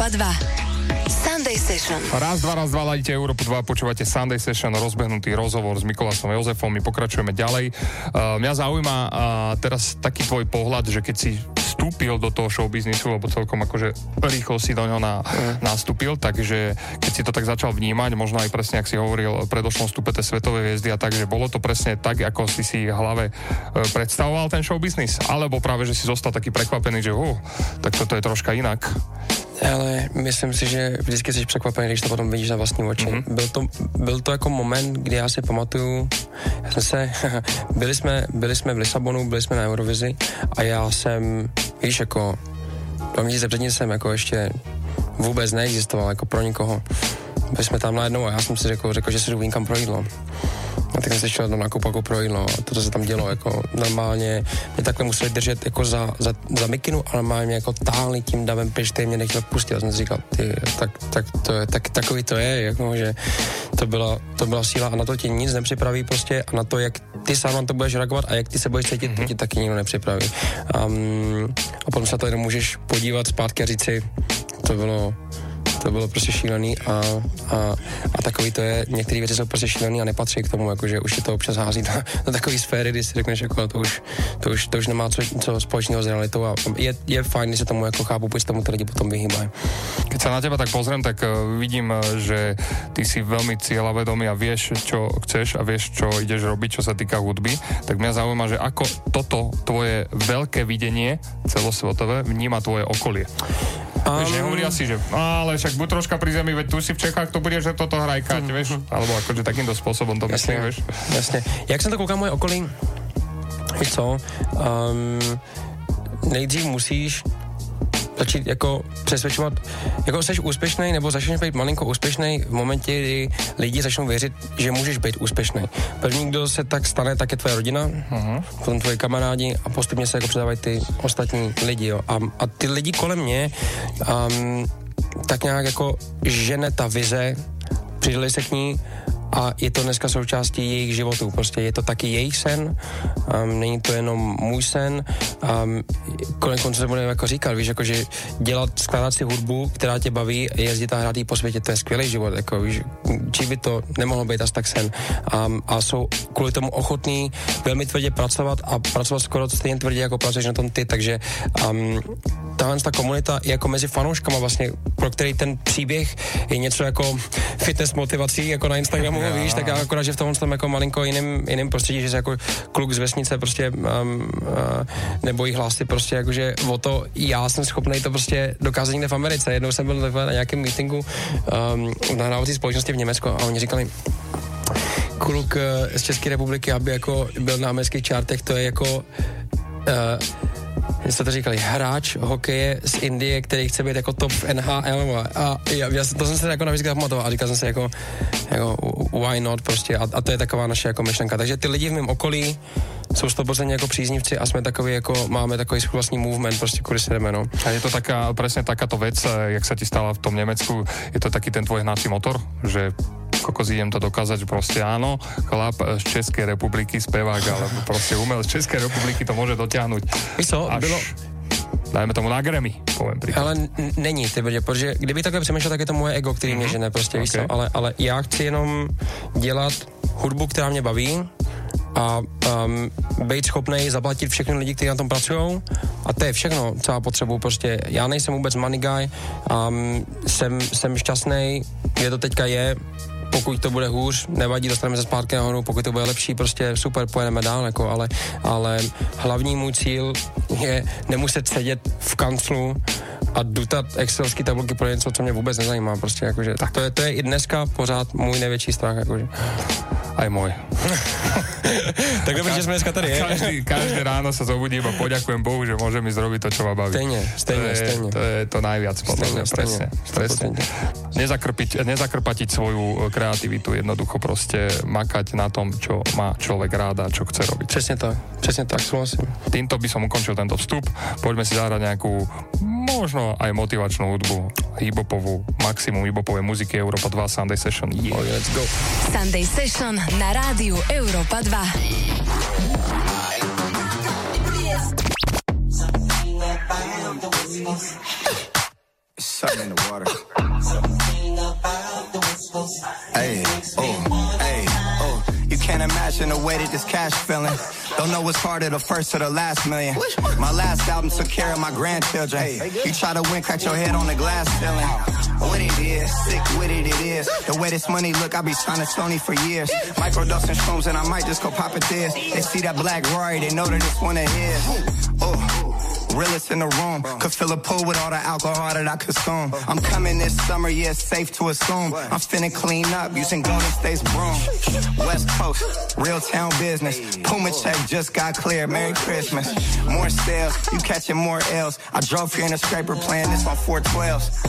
Európa 2. Sunday Session. Raz, dva, raz, dva, ladíte Európu 2, počúvate Sunday Session, rozbehnutý rozhovor s Mikolasom Jozefom, my pokračujeme ďalej. Uh, mňa zaujíma uh, teraz taký tvoj pohľad, že keď si vstúpil do toho showbiznisu, lebo celkom akože rýchlo si do ňoho na, nastúpil, takže keď si to tak začal vnímať, možno aj presne, ak si hovoril, predošlom vstupe tej svetovej hviezdy a tak, že bolo to presne tak, ako si si v hlave e, predstavoval ten showbiznis, alebo práve, že si zostal taký prekvapený, že uh, tak toto je troška inak. Ale myslím si, že vždycky jsi překvapený, když to potom vidíš na vlastní oči. Mm-hmm. Byl, to, byl to jako moment, kdy já si pamatuju, já jsem se, byli jsme, byli jsme v Lisabonu, byli jsme na Eurovizi a já jsem, víš, jako, dva měsíce předtím jsem jako ještě vůbec neexistoval jako pro nikoho. Byli jsme tam najednou a já jsem si řekl, řekl že si jdu výjimkám pro jídlo. A tak jsem se šel do nákupu jako pro jídlo a to, co se tam dělo, jako normálně mě takhle museli držet jako za, za, za mikinu a normálně mě jako táhli tím davem pryč, který mě nechtěl pustit. A jsem si říkal, ty, tak, tak, to je, tak, takový to je, jako, že to byla, to byla síla a na to ti nic nepřipraví prostě a na to, jak ty sám na to budeš reagovat a jak ty se budeš cítit, mm-hmm. to ti taky nikdo nepřipraví. Um, a potom se na to jenom můžeš podívat zpátky a říct si, to bylo, to bylo prostě šílený a, a, a takový to je, některé věci jsou prostě šílený a nepatří k tomu, jakože už je to občas hází na, na takové sféry, kdy si řekneš, jako to už, to už, to už nemá co, co společného s realitou a je, je fajn, když se tomu jako chápu, proč tomu ty lidi potom vyhýbají. Keď sa na teba tak pozriem, tak uh, vidím, uh, že ty si veľmi cieľavedomý a vieš, čo chceš a vieš, čo ideš robiť, čo sa týka hudby. Tak mňa zaujíma, že ako toto tvoje veľké videnie celosvetové vníma tvoje okolie. Um, vieš, nehovoria si, že ale však buď troška pri zemi, veď tu si v Čechách, to bude, že toto hrajkať, mm. vieš, alebo akože takýmto spôsobom to Jasne, myslím, vieš. jasne. Jak jsem to koukal moje okolí, víš co, um, nejdřív musíš začít jako přesvědčovat, jako jsi úspěšný nebo začneš být malinko úspěšný v momentě, kdy lidi začnou věřit, že můžeš být úspěšný. První, kdo se tak stane, tak je tvoje rodina, uh-huh. potom tvoje kamarádi a postupně se jako předávají ty ostatní lidi. Jo. A, a ty lidi kolem mě um, tak nějak jako žene ta vize, přidali se k ní a je to dneska součástí jejich životů. Prostě je to taky jejich sen, um, není to jenom můj sen. Um, konec konců se bude jako říkat, víš, jako, že dělat, skládat si hudbu, která tě baví, jezdit a hrát jí po světě, to je skvělý život. Jako, víš, či by to nemohlo být až tak sen. Um, a jsou kvůli tomu ochotní velmi tvrdě pracovat a pracovat skoro stejně tvrdě, jako pracuješ na tom ty, takže um, tahle ta komunita je jako mezi fanouškama vlastně, pro který ten příběh je něco jako fitness motivací, jako na Instagramu, Jo. víš, tak já akorát, že v tomhle tom jako malinko jiným, jiným prostředí, že jsi jako kluk z vesnice prostě um, uh, nebojí hlasy prostě jakože o to já jsem schopný to prostě dokázat někde v Americe. Jednou jsem byl takhle na nějakém meetingu um, nahrávací společnosti v Německu a oni říkali, kluk eh, z České republiky, aby jako byl na amerických čártech, to je jako uh, jste to říkali, hráč hokeje z Indie, který chce být jako top v NHL a, a já, já, to jsem se jako navíc pamatoval a říkal jsem si jako, jako why not prostě a, a, to je taková naše jako myšlenka. Takže ty lidi v mém okolí jsou 100% jako příznivci a jsme takový jako, máme takový svůj vlastní movement, prostě kudy si jdeme, no. A je to taká, presne takáto vec, eh, jak sa ti stala v tom Nemecku, je to taký ten tvoj hnací motor, že kokos idem to dokázať, že proste áno, chlap z Českej republiky, spevák, alebo proste umel z Českej republiky to môže dotiahnuť. Víš co, až, bylo, dajme tomu na Grammy, poviem príklad. Ale n- není, ty brdě, protože kdyby takhle přemýšlel, tak je to moje ego, který mě žene, prostě, víš Ok. co, ale, ale já chci jenom dělat hudbu, která mě baví a um, být schopný zaplatit všechny lidi, kteří na tom pracují. A to je všechno, co já potřebuju, prostě. Já nejsem vůbec money guy, um, jsem, jsem šťastný, je to teďka je, pokud to bude hůř, nevadí, dostaneme se zpátky nahoru, pokud to bude lepší, prostě super, pojedeme dál, jako, ale, ale hlavní můj cíl je nemuset sedět v kanclu a dutat excelský tabulky pro něco, co mě vůbec nezajímá, prostě, jakože, tak to je, to je i dneska pořád můj největší strach, jakože. Aj môj. tak dobrý, že jsme dneska tady, je? Každý, každé ráno sa zobudím a poďakujem Bohu, že môžem ísť robiť to, čo ma baví. Stejne, stejne, to je, stejne. To je to najviac, podľa mňa, Stejne, presne. Nezakrpiť, nezakrpatiť svoju e, kreativitu, jednoducho proste makať na tom, čo má človek rád a čo chce robiť. Přesně tak, přesně tak, souhlasím. Týmto by som ukončil tento vstup. Poďme si zahrať nejakú možno aj motivačnú hudbu, hip-hopovú, maximum hip-hopovej muziky Europa 2 Sunday Session. Yeah. Oh, let's go. Sunday Session na rádiu Európa 2. Something in the water. Hey, oh, hey, oh. You can't imagine the way that this cash feeling. Don't know what's harder, the first or the last million. My last album took care of my grandchildren. You try to win, crack your head on the glass ceiling. What it is, sick with it, it is. The way this money look, I be signing Sony for years. Microdosing shrooms and I might just go pop it this. They see that black Rory, they know that it's one of his. Oh, realest in the room. Could fill a pool with all the alcohol that I consume. I'm coming this summer, yeah, safe to assume. I'm finna clean up using Golden State's broom. West Coast, real town business. Puma check just got clear. Merry Christmas. More sales, you catching more L's. I drove here in a scraper playing this on 412s.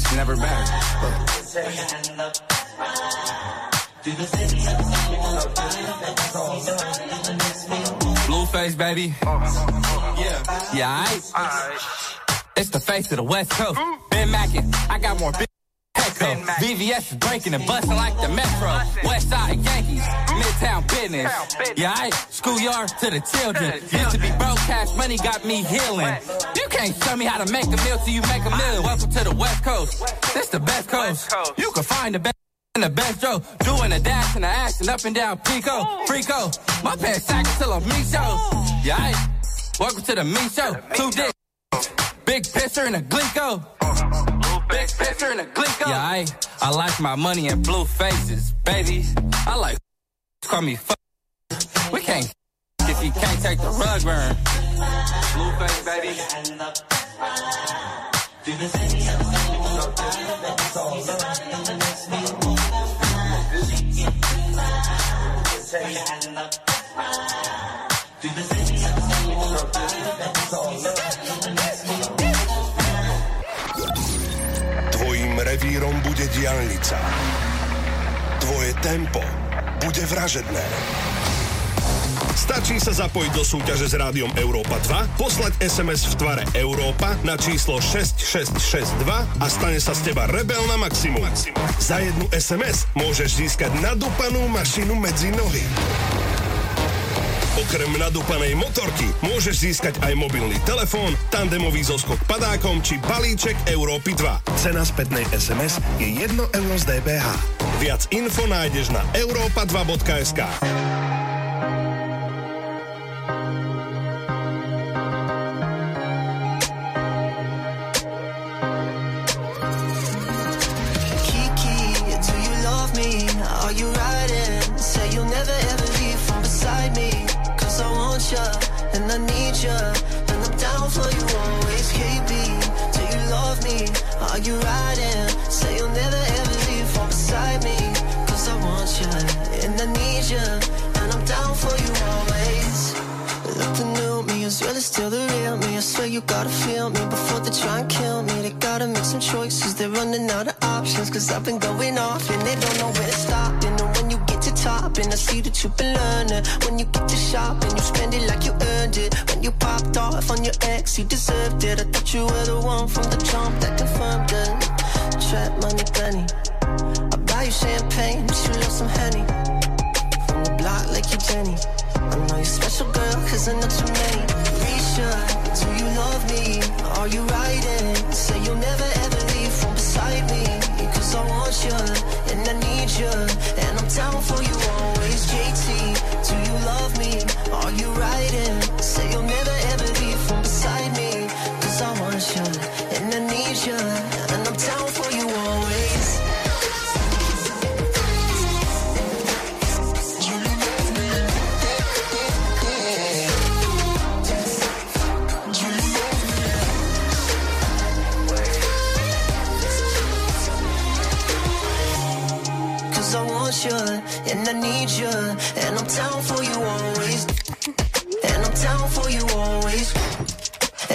It's never better. Look. Blueface, baby. Yeah. Yeah, I. It's the face of the West Coast. Ben Mackin, I got more Petco. VVS is breaking and busting like the Metro. West Side Yankees, Midtown business. Yeah, I schoolyard to the children. Used to be broke, cash money got me healing. You can't show me how to make a meal till you make a million. Welcome to the West Coast. This the best coast. You can find the best. In the best Joe, doing a dash and a action up and down Pico, Frico. My pants sagging till I'm me show. Yeah, I, welcome to the me show. Two dicks, big pisser and a glico. Big pisser and a glico. Yeah, I, I like my money in blue faces, baby. I like call me fuck. We can't if you can't take the rug burn. Blue face, baby. Do Tvojim revírom bude diálnica. Tvoje tempo bude vražedné. Stačí sa zapojiť do súťaže s rádiom Európa 2, poslať SMS v tvare Európa na číslo 6662 a stane sa z teba rebel na maximum. Za jednu SMS môžeš získať nadúpanú mašinu medzi nohy. Okrem nadúpanej motorky môžeš získať aj mobilný telefón, tandemový zoskok padákom či balíček Európy 2. Cena spätnej SMS je 1 euro z DPH. Viac info nájdeš na europa2.sk. ya, and I need ya, and I'm down for you always. KB, do you love me? Are you riding? Say you'll never ever leave from beside me. Cause I want ya, and I need ya, and I'm down for you always. Look the new me is really still the real me. I swear you gotta feel me before they try and kill me. They gotta make some choices. They're running out of options. Cause I've been going off and they don't know where to stop. You to top, and I see that you've been learning. When you get to shop and you spend it like you earned it. When you popped off on your ex, you deserved it. I thought you were the one from the jump that confirmed it. Trap money, plenty. I buy you champagne, but you love some honey. From the block like you Jenny. I know you're special, girl, cause I know too many. Risha, do you love me? Are you riding? Say you'll never Cause I want you, and I need you, and I'm down for you always. JT, do you love me? Are you riding? Need you, and I'm down for you always. And I'm down for you always.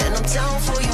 And I'm down for you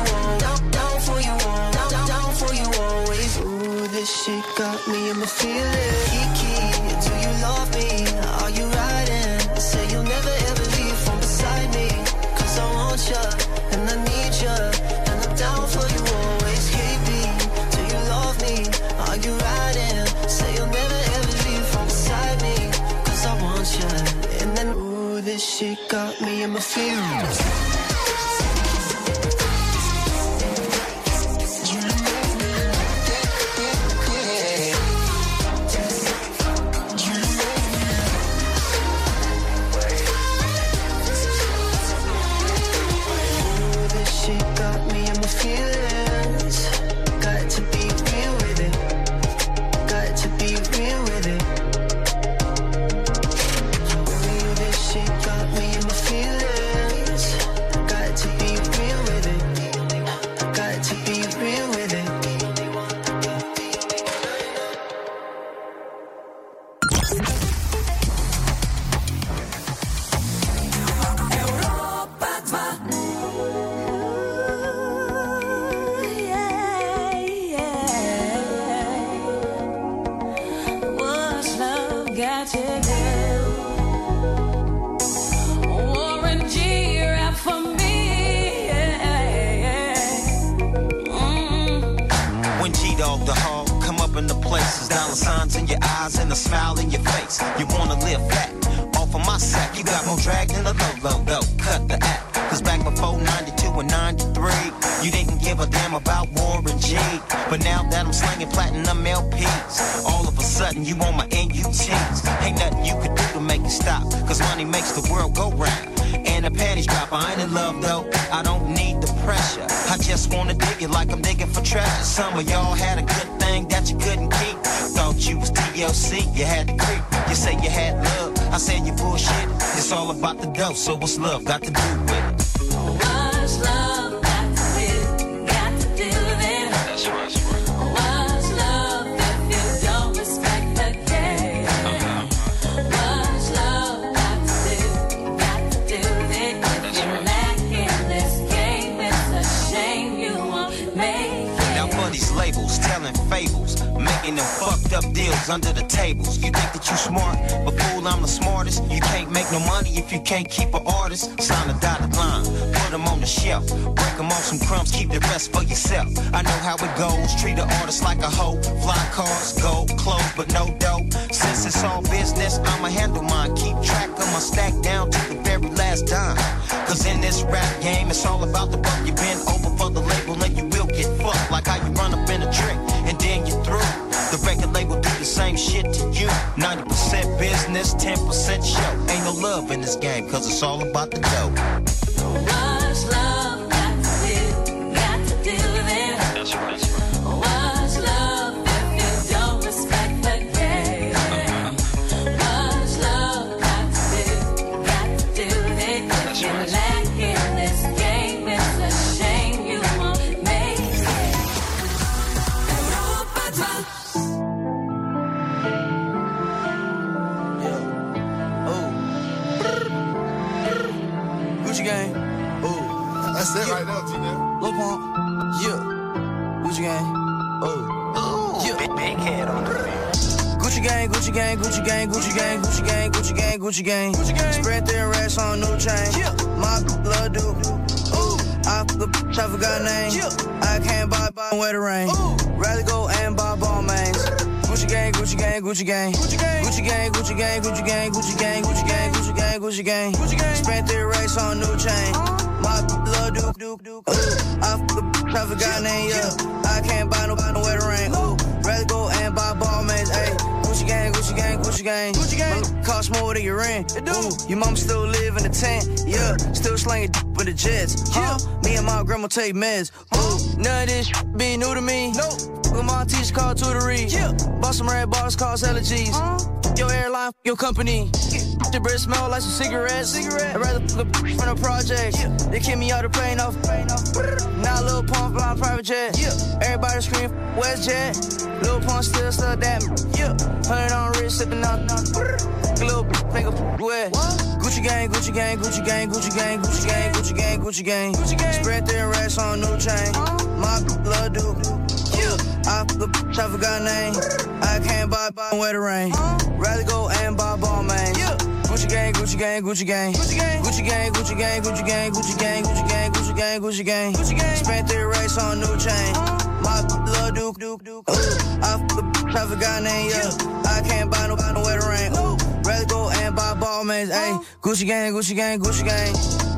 Gucci gang, Gucci gang, Gucci gang, Gucci gang, Gucci gang, Gucci gang. Spread their racks on new chain. Yeah. My love do. Ooh. I fuck a bitch, I forgot name. Yeah. I can't buy, buy, wear the rain. Ooh. Rather go and buy ball mains. Gucci gang, Gucci gang, Gucci gang. Gucci gang, Gucci gang, Gucci gang, Gucci gang, Gucci gang, Gucci gang, Gucci gang, Gucci gang. Gucci gang. Spent their racks on new chain. My love do, do, do. Ooh. I fuck a bitch, I forgot name. Yeah. I can't buy no, buy no wear the rain. Ooh. Rather go and buy ball mains. Ayy. Gucci gang, Gucci gang, Gucci gang. Gucci gang. Cost more than your rent. It do. Ooh, your mom still live in the tent. Yeah. Still slanging d- with the jets. Huh? Me and my grandma take meds. Ooh. None of this be new to me. No. With my teacher called tutory. Yeah. Bought some red bars, cause allergies. Your airline, your company. The breath smell like some cigarettes. Cigarette. I'd rather fuck a from the project. Yeah. They kick me out the plane off. Now Lil Pump flying private jet. Yeah. Everybody scream f- West Jet. Lil Pump still stuck that. Yeah. Hundred on wrist, sipping on. A little nigga f- wet. Gucci gang, Gucci gang, Gucci gang, Gucci gang, Gucci gang, Gucci gang, Gucci gang. Gucci gang. Spread their racks on new chain. My b- love do. Yeah. I a I forgot name. I can't buy, buy, wear the rain. Rather go and buy ball mains. Gucci gang, Gucci gang, Gucci gang. Gucci gang, Gucci gang, Gucci gang, Gucci gang, Gucci gang, Gucci gang, Gucci gang, Gucci gang. Gucci gang. Spent their race on new chain. My love Duke, Duke, Duke. I a I forgot name, yeah. I can't buy no, buy no wear the rain. Rather go and buy ball mains, ayy. Gucci gang, Gucci gang, Gucci gang.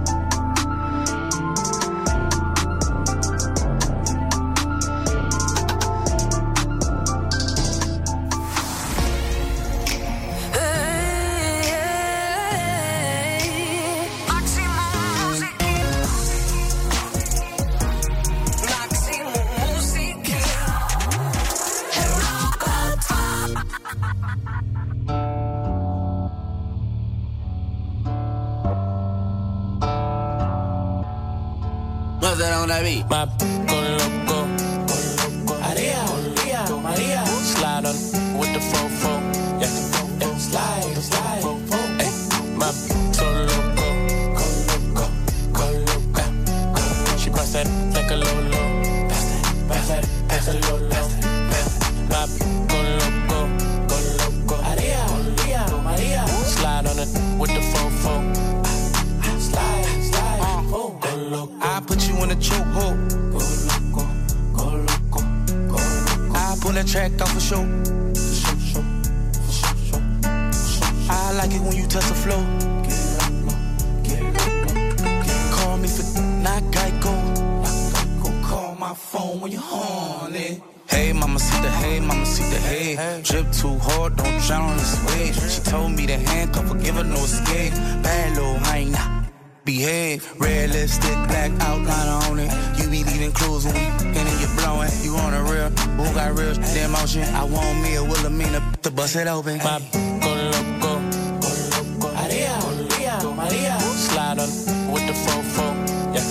When you're. Hey, mama, see the hey, mama, see the hey. Drip too hard, don't drown on this wave. She told me to handcuff her, give her no escape. Bad little hyena. Behave, red lipstick, black outline on it. You be leaving clues when we in and you blowing. You on a real, who got real damn motion? I want me a Wilhelmina to bust it open. My go loco, go loco. Maria, Maria, Maria. Slide on with the fofo. Yeah,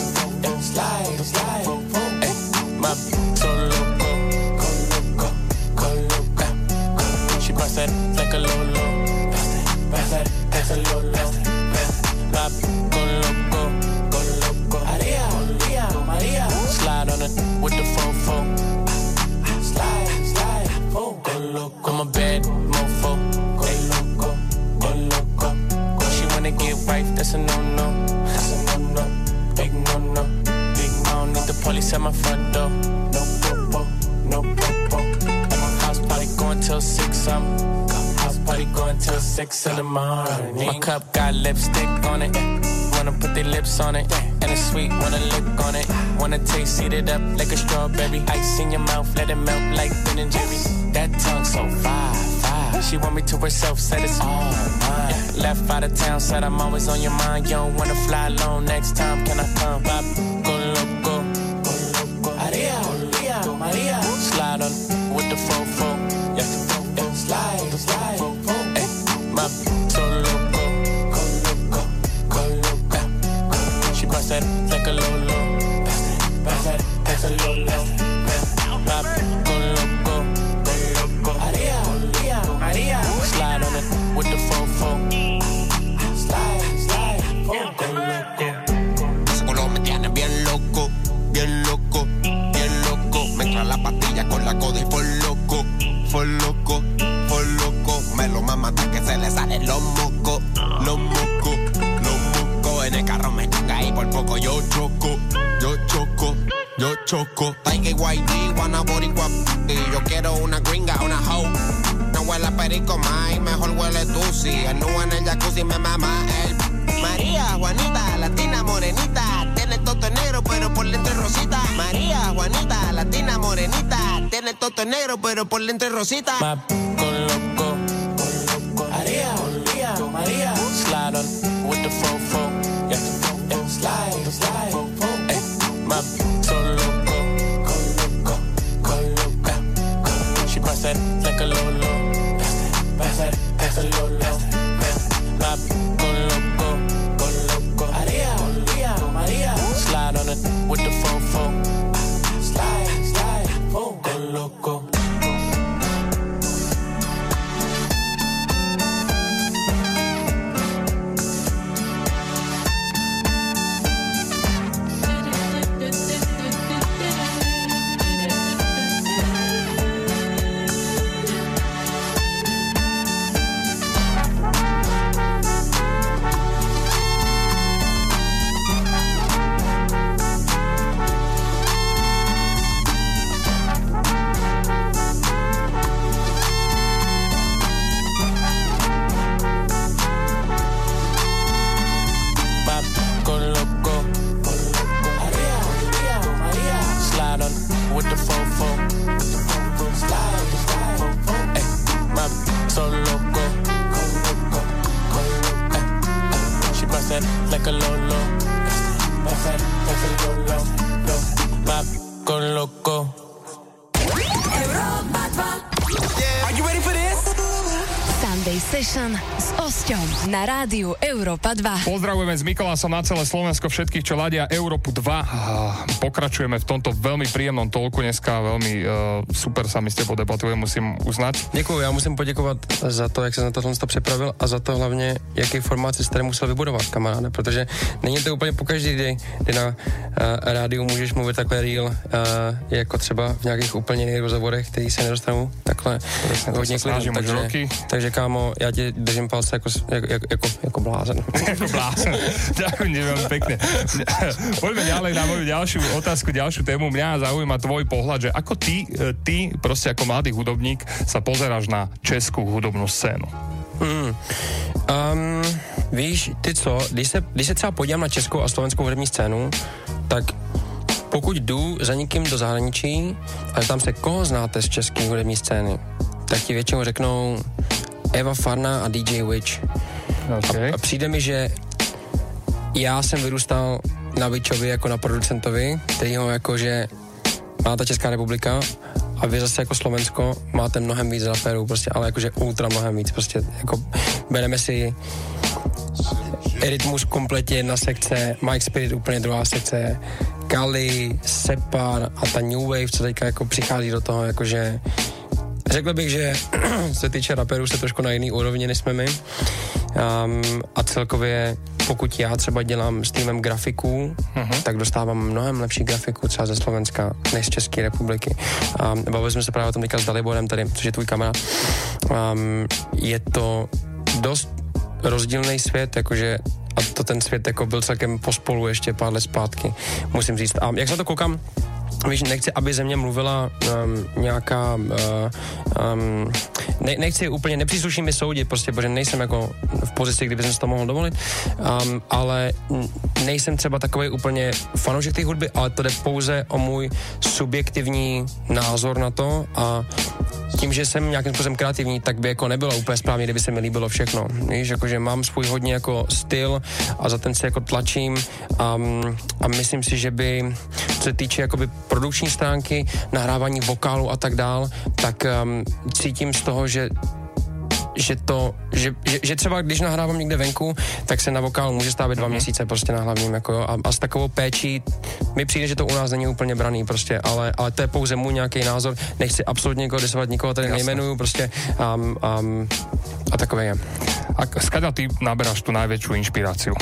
yeah, slide, at my front door. No popo, no popo. At my house party going till six, I'm house party going till six in the morning. My cup got lipstick on it. Wanna put their lips on it. And it's sweet, wanna lick on it. Wanna taste, eat it up like a strawberry. Ice in your mouth, let it melt like Ben and Jerry. That tongue so fire. She want me to herself, said it's all mine. Left out of town, said I'm always on your mind. You don't wanna fly alone next time, can I come? Bop, go los mocos, los mocos, los mocos. En el carro me choca y por poco yo choco, yo choco. Yo choco, Tiger YG, wanna boricua Y yo quiero una gringa, una hoe No huele a perico más, mejor huele tú si El en el jacuzzi me mama el María, Juanita, latina morenita, tiene toto negro pero por dentro rosita. María, Juanita, latina morenita, tiene el toto negro pero por dentro rosita. My go loco, Európa 2. Pozdravujeme s Mikolásom na celé Slovensko všetkých, čo ladia Európu 2. Pokračujeme v tomto veľmi príjemnom tolku dneska, veľmi uh, super sa mi s tebou debatuje, musím uznať. Děkuji, já musím poděkovat za to, jak se na tohle to připravil a za to hlavně, jaký formát si tady musel vybudovat, kamaráde, protože není to úplně po každý, kdy, kdy na uh, rádiu můžeš mluvit takhle real, uh, jako třeba v nějakých úplně jiných rozhovorech, který se nedostanou takhle Presne, hodně sa snažím už roky. takže kámo, já ti držím palce jako, jako, jako, jako, jako blázen. Ako blázen. Ďakujem veľmi pekne. Poďme ďalej na moju ďalšiu otázku, ďalšiu tému. Mňa zaujíma tvoj pohľad, že ako ty, e, ty proste ako mladý hudobník sa pozeráš na českú hudobnú scénu. Hmm. Um, víš, ty co, když se, když se třeba podívám na českou a slovenskou hudební scénu, tak pokud jdu za někým do zahraničí a tam se koho znáte z české hudební scény, tak ti většinou řeknou Eva Farna a DJ Witch. Okay. A, a přijde mi, že já jsem vyrůstal na Witchovi jako na producentovi, který ho jakože má ta Česká republika a vy zase jako Slovensko máte mnohem víc raperů, prostě, ale jakože ultra mnohem víc, prostě jako bereme si Rytmus kompletně jedna sekce, Mike Spirit úplně druhá sekce, Kali, Separ a ta New Wave, co teďka jako přichází do toho, jakože Řekl bych, že se týče raperů se trošku na jiný úrovni, než jsme my. Um, a celkově, pokud já třeba dělám s týmem grafiků, uh-huh. tak dostávám mnohem lepší grafiku třeba ze Slovenska než z České republiky. Um, bavili jsme se právě o tom teďka s Daliborem tady, což je tvůj kamarád. Um, je to dost rozdílný svět, jakože a to ten svět jako byl celkem pospolu ještě pár let zpátky, musím říct. A jak se na to koukám, Víš, nechci, aby ze mě mluvila um, nějaká, uh, um, ne, nechci úplně, nepřísluší mi soudit, prostě, protože nejsem jako v pozici, kdyby jsem si to mohl dovolit, um, ale nejsem třeba takový úplně fanoušek té hudby, ale to jde pouze o můj subjektivní názor na to a tím, že jsem nějakým způsobem kreativní, tak by jako nebylo úplně správně, kdyby se mi líbilo všechno. Víš, jakože mám svůj hodně jako styl a za ten se jako tlačím a, a myslím si, že by, co se týče jakoby produkční stránky, nahrávání vokálu a tak dál, tak um, cítím z toho, že že to, že, že, že třeba když nahrávám někde venku, tak se na vokál může stávit dva měsíce prostě na hlavním, jako jo, a, a s takovou péčí mi přijde, že to u nás není úplně braný prostě, ale, ale to je pouze můj nějaký názor, nechci absolutně někoho disovat, nikoho tady nejmenuju prostě um, um, a takové je. A skáďa ty naberáš tu najväčšiu inšpiráciu?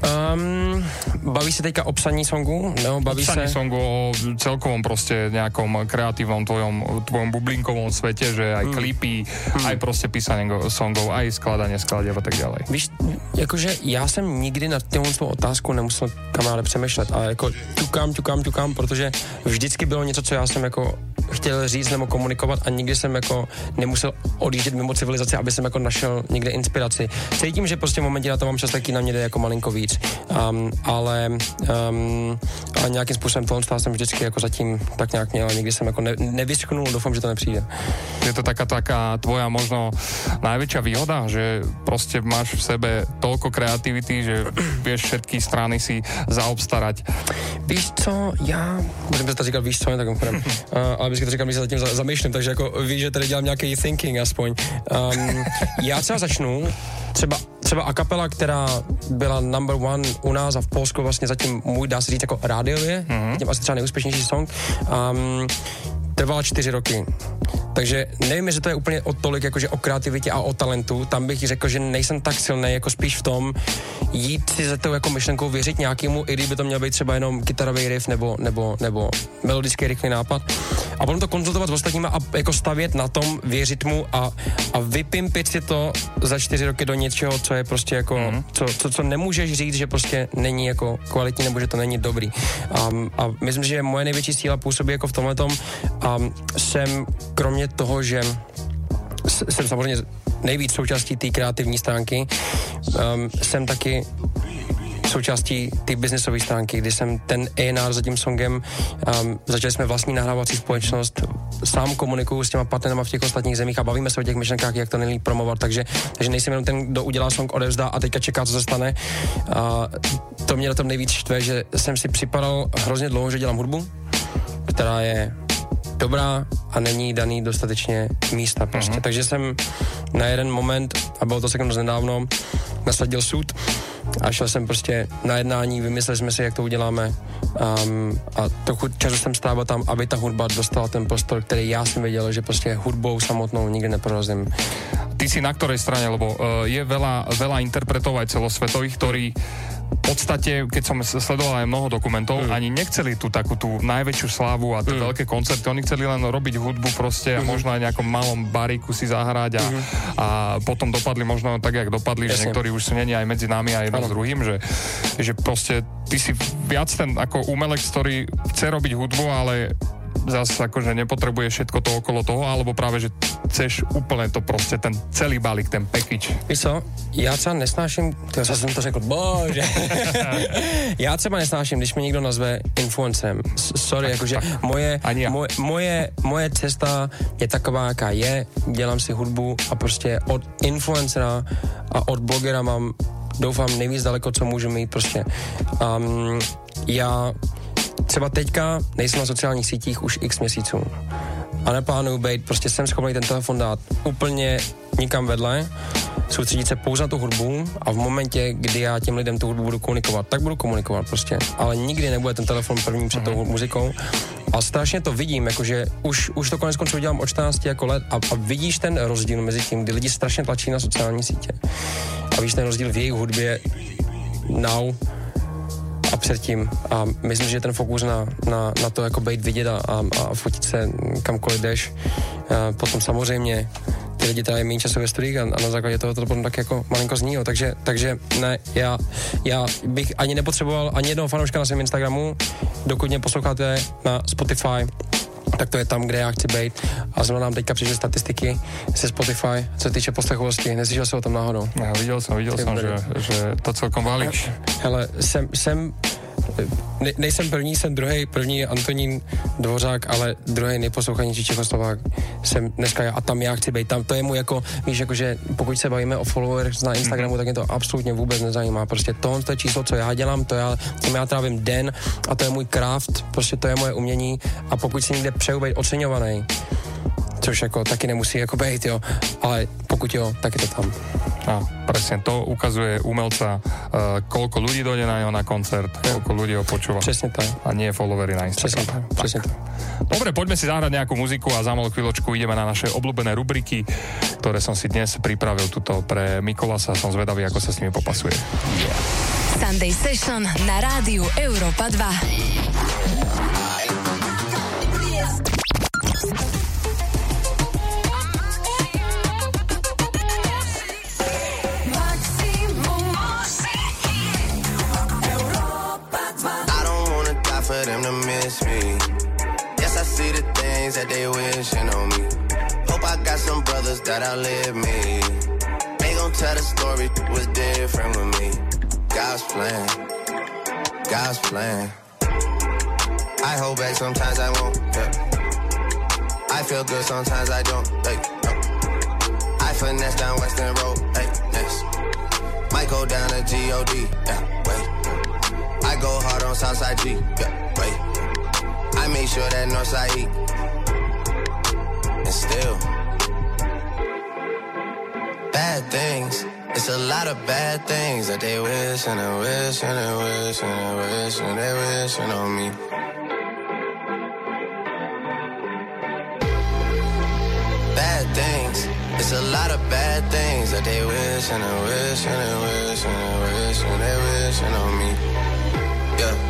Um, baví se teďka o psaní songu? No, baví Psaní se... songu o celkovom proste nejakom kreatívnom tvojom, tvojom bublinkovom svete, že aj Hmm. klipy, aj proste písanie go- songov, aj skladanie skladieb a tak ďalej. Víš, jakože já jsem nikdy nad těmhle svou otázku nemusel kamaráde přemýšlet, ale jako ťukám, ťukám, ťukám, protože vždycky bylo něco, co já jsem jako chtěl říct nebo komunikovat a nikdy jsem jako nemusel odjíždět mimo civilizaci, aby jsem jako našel někde inspiraci. Cítím, že prostě v momentě na to mám čas, taky na mě jde jako malinko víc. Um, ale, um, ale nějakým způsobem tohle jsem vždycky jako zatím tak nějak měl, a nikdy jsem jako ne, nevyschnul, doufám, že to nepřijde. Je to taká, taká tvoja možno najväčšia výhoda, že proste máš v sebe toľko kreativity, že vieš všetky strany si zaobstarať. Víš co, já, můžeme se to říkat víš co, ne, tak uh, ale vždycky to říkám, když se zatím za- zamýšlím, takže jako víš, že tady dělám nějaký thinking aspoň. Um, já třeba začnu, třeba, třeba a kapela, která byla number one u nás a v Polsku vlastně zatím můj, dá se říct, jako rádiově, mm-hmm. tím asi třeba nejúspěšnější song, um, trvala čtyři roky. Takže nevím, jestli to je úplně o tolik jakože o kreativitě a o talentu. Tam bych řekl, že nejsem tak silný, jako spíš v tom jít si za tou jako myšlenkou věřit nějakému, i kdyby to měl být třeba jenom kytarový riff nebo, nebo, nebo melodický rychlý nápad. A potom to konzultovat s ostatníma a jako stavět na tom, věřit mu a, a vypimpit si to za čtyři roky do něčeho, co je prostě jako, mm. co, co, co, nemůžeš říct, že prostě není jako kvalitní nebo že to není dobrý. Um, a myslím, že moje největší síla působí jako v tomhle tom. Um, jsem kromě toho, že jsem samozřejmě nejvíc součástí té kreativní stránky, um, jsem taky součástí té biznesové stránky, kdy jsem ten A&R za tím songem, um, začali jsme vlastní nahrávací společnost, sám komunikuju s těma partnerama v těch ostatních zemích a bavíme se o těch myšlenkách, jak to nejlíp promovat, takže, takže nejsem jenom ten, kdo udělá song, odevzdá a teďka čeká, co se stane. A to mě na tom nejvíc štve, že jsem si připadal hrozně dlouho, že dělám hudbu, která je dobrá a není daný dostatečně místa prostě. Uh-huh. Takže jsem na jeden moment, a bylo to sekund nedávno, nasadil sud a šel jsem prostě na jednání, vymysleli jsme si, jak to uděláme um, a trochu času jsem strávil tam, aby ta hudba dostala ten prostor, který já jsem věděl, že prostě hudbou samotnou nikdy neprorazím. Ty si na ktorej strane, lebo uh, je veľa, veľa interpretov aj celosvetových, ktorí v podstate, keď som sledoval aj mnoho dokumentov, mm. ani nechceli tú takú tú najväčšiu slávu a tie mm. veľké koncerty, oni chceli len robiť hudbu proste a Mhm. možno aj nejakom malom bariku si zahrať a, Mhm. a potom dopadli možno tak, jak dopadli, že Jasne. niektorí už sú není aj medzi nami a jedno s druhým, že, že proste ty si viac ten ako umelec, ktorý chce robiť hudbu, ale zase akože nepotrebuje všetko to okolo toho, alebo práve, že chceš úplne to proste, ten celý balík, ten package. Víš co, já třeba nesnáším, to zase jsem to řekl, bože. já třeba nesnáším, když mě někdo nazve influencerem. S- Sorry, jakože moje, moje, moje, moje cesta je taková, jaká je, dělám si hudbu a prostě od influencera a od blogera mám doufám nejvíc daleko, co můžu mít prostě. Um, já třeba teďka nejsem na sociálních sítích už x měsíců a neplánuju být, prostě jsem schopný ten telefon dát úplně nikam vedle, soustředit se pouze na tu hudbu a v momentě, kdy já těm lidem tu hudbu budu komunikovat, tak budu komunikovat prostě, ale nikdy nebude ten telefon první před tou muzikou. A strašně to vidím, jakože už, už to konec konců dělám od 14 jako let a, a vidíš ten rozdíl mezi tím, kdy lidi strašně tlačí na sociální sítě. A víš ten rozdíl v jejich hudbě now a předtím. A myslím, že ten fokus na, na, na to jako být vidět a, a, fotit se kamkoliv jdeš. A potom samozřejmě ty lidi tady méně času ve studiích a, a na základě toho to potom tak jako malinko zní. Takže, takže ne, já, já bych ani nepotřeboval ani jednoho fanouška na svém Instagramu, dokud mě posloucháte na Spotify, tak to je tam, kde já chci být. A zrovna nám teďka přišly statistiky ze Spotify, co se týče poslechovosti. Neslyšel jsi o tom náhodou? Ja, videl som, videl Ty som, že, že to celkom valíš. Hele, jsem, jsem ne, nejsem první, jsem druhý, první je Antonín Dvořák, ale druhý nejposlouchanější Čechoslovák jsem dneska já a tam já chci být. Tam to je mu jako, víš, jakože pokud se bavíme o followers na Instagramu, tak mě to absolutně vůbec nezajímá. Prostě tohle to je číslo, co já dělám, to já, tím já trávím den a to je můj craft, prostě to je moje umění a pokud si někde přeju být oceňovaný, což jako taky nemusí jako být, jo, ale pokud jo, tak je to tam. A presne, to ukazuje umelca, uh, koľko ľudí dojde na neho na koncert, koľko ľudí ho počúva. Presne tak. A nie followery na Instagram. Presne tak, presne tak. Dobre, poďme si zahrať nejakú muziku a za malú chvíľočku ideme na naše obľúbené rubriky, ktoré som si dnes pripravil tuto pre Mikolasa. Som zvedavý, ako sa s nimi popasuje. Sunday Session na rádiu Európa 2. Things that they wishing on me. Hope I got some brothers that outlive me. They gon' tell the story was different with me. God's plan, God's plan. I hold back sometimes I won't. Yeah. I feel good sometimes I don't. Hey, no. I finesse down Western Road. Hey, next. Might go down to God. Yeah, wait. I go hard on Southside G. Yeah, wait. I make sure that Northside eat. And still, bad things. It's a lot of bad things that they wish and they wish and they wish and they wish and they wishing on me. Bad things. It's a lot of bad things that they wish and they wish and they wish and they wish and they wishing on me. Yeah.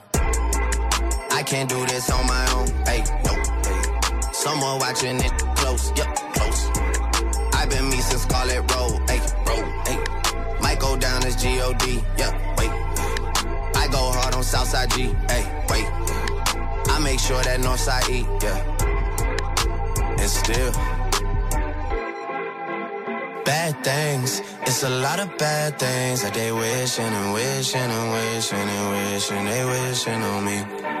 I can't do this on my own. Hey, no. Someone watching it close. Yup, close. I've been me since Scarlet Road. Hey, road. Hey. Might go down as G-O-D. Yup, wait. I go hard on Southside G. Hey, wait. I make sure that Northside eat. Yeah. And still. Bad things, it's a lot of bad things that they wishing and wishing and wishing and wishing they wishing on me.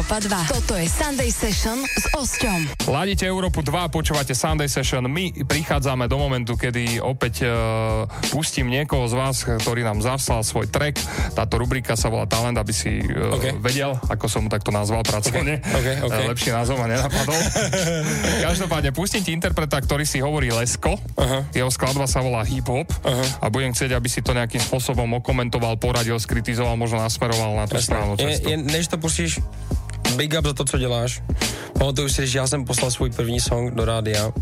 Európa 2. Toto je Sunday Session s Osťom. Ladíte Európu 2, počúvate Sunday Session. My prichádzame do momentu, kedy opäť uh, pustím niekoho z vás, ktorý nám zaslal svoj track. Táto rubrika sa volá Talent, aby si uh, okay. vedel, ako som mu takto nazval pracovne. Okay, okay. Eh, Lepší názov ma nenapadol. Každopádne pustím ti interpreta, ktorý si hovorí Lesko. Uh-huh. Jeho skladba sa volá Hip Hop uh-huh. a budem chcieť, aby si to nejakým spôsobom okomentoval, poradil, skritizoval, možno nasmeroval na tú správnu Je, cestu. je, než to pustíš, big up za to, co děláš. Pamatuju si, že já jsem poslal svůj první song do rádia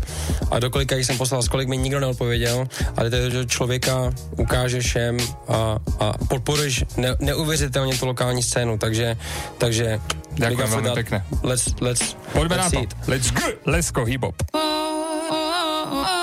a do kolika jich jsem poslal, z kolik mi nikdo neodpověděl, ale to je, že člověka ukážeš všem a, a podporuješ ne, neuvěřitelně tu lokální scénu, takže, takže veľmi that. pekne. Let's, let's, Poďme na let's to. see it. Let's go. Lesko Hip Hop. Thank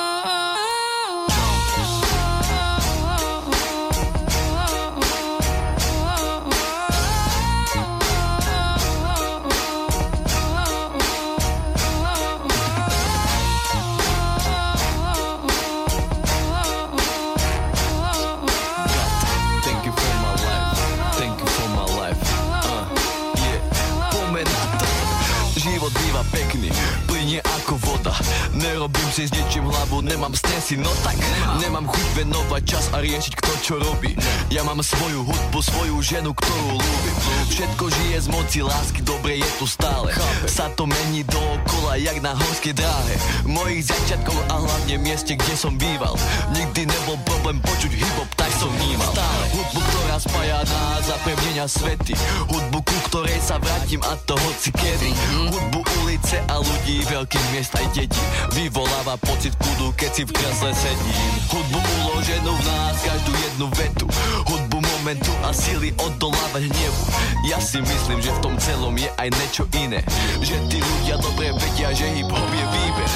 Nerobím si s ničím hlavu, nemám stresy, no tak Nemám chuť venovať čas a riešiť kto čo robí. Ja mám svoju hudbu, svoju ženu, ktorú ľúbim. Všetko žije z moci lásky, dobre je tu stále. Sa to mení dookola, jak na horskej dráhe. Mojich začiatkov a hlavne mieste, kde som býval. Nikdy nebol problém počuť hip-hop, tak som vnímal. Stále hudbu, ktorá spája nás a svety. Hudbu, ku ktorej sa vrátim a to hoci kedy. Hudbu ulice a ľudí, veľkých miest aj detí. Vyvoláva pocit kudu, keď si v kresle sedím. Hudbu uloženú v nás, každú jednu vetu. Hudbu momentu a síly odolávať hnevu. Ja si myslím, že v tom celom je aj niečo iné. Že tí ľudia dobre vedia, že hip-hop je výber.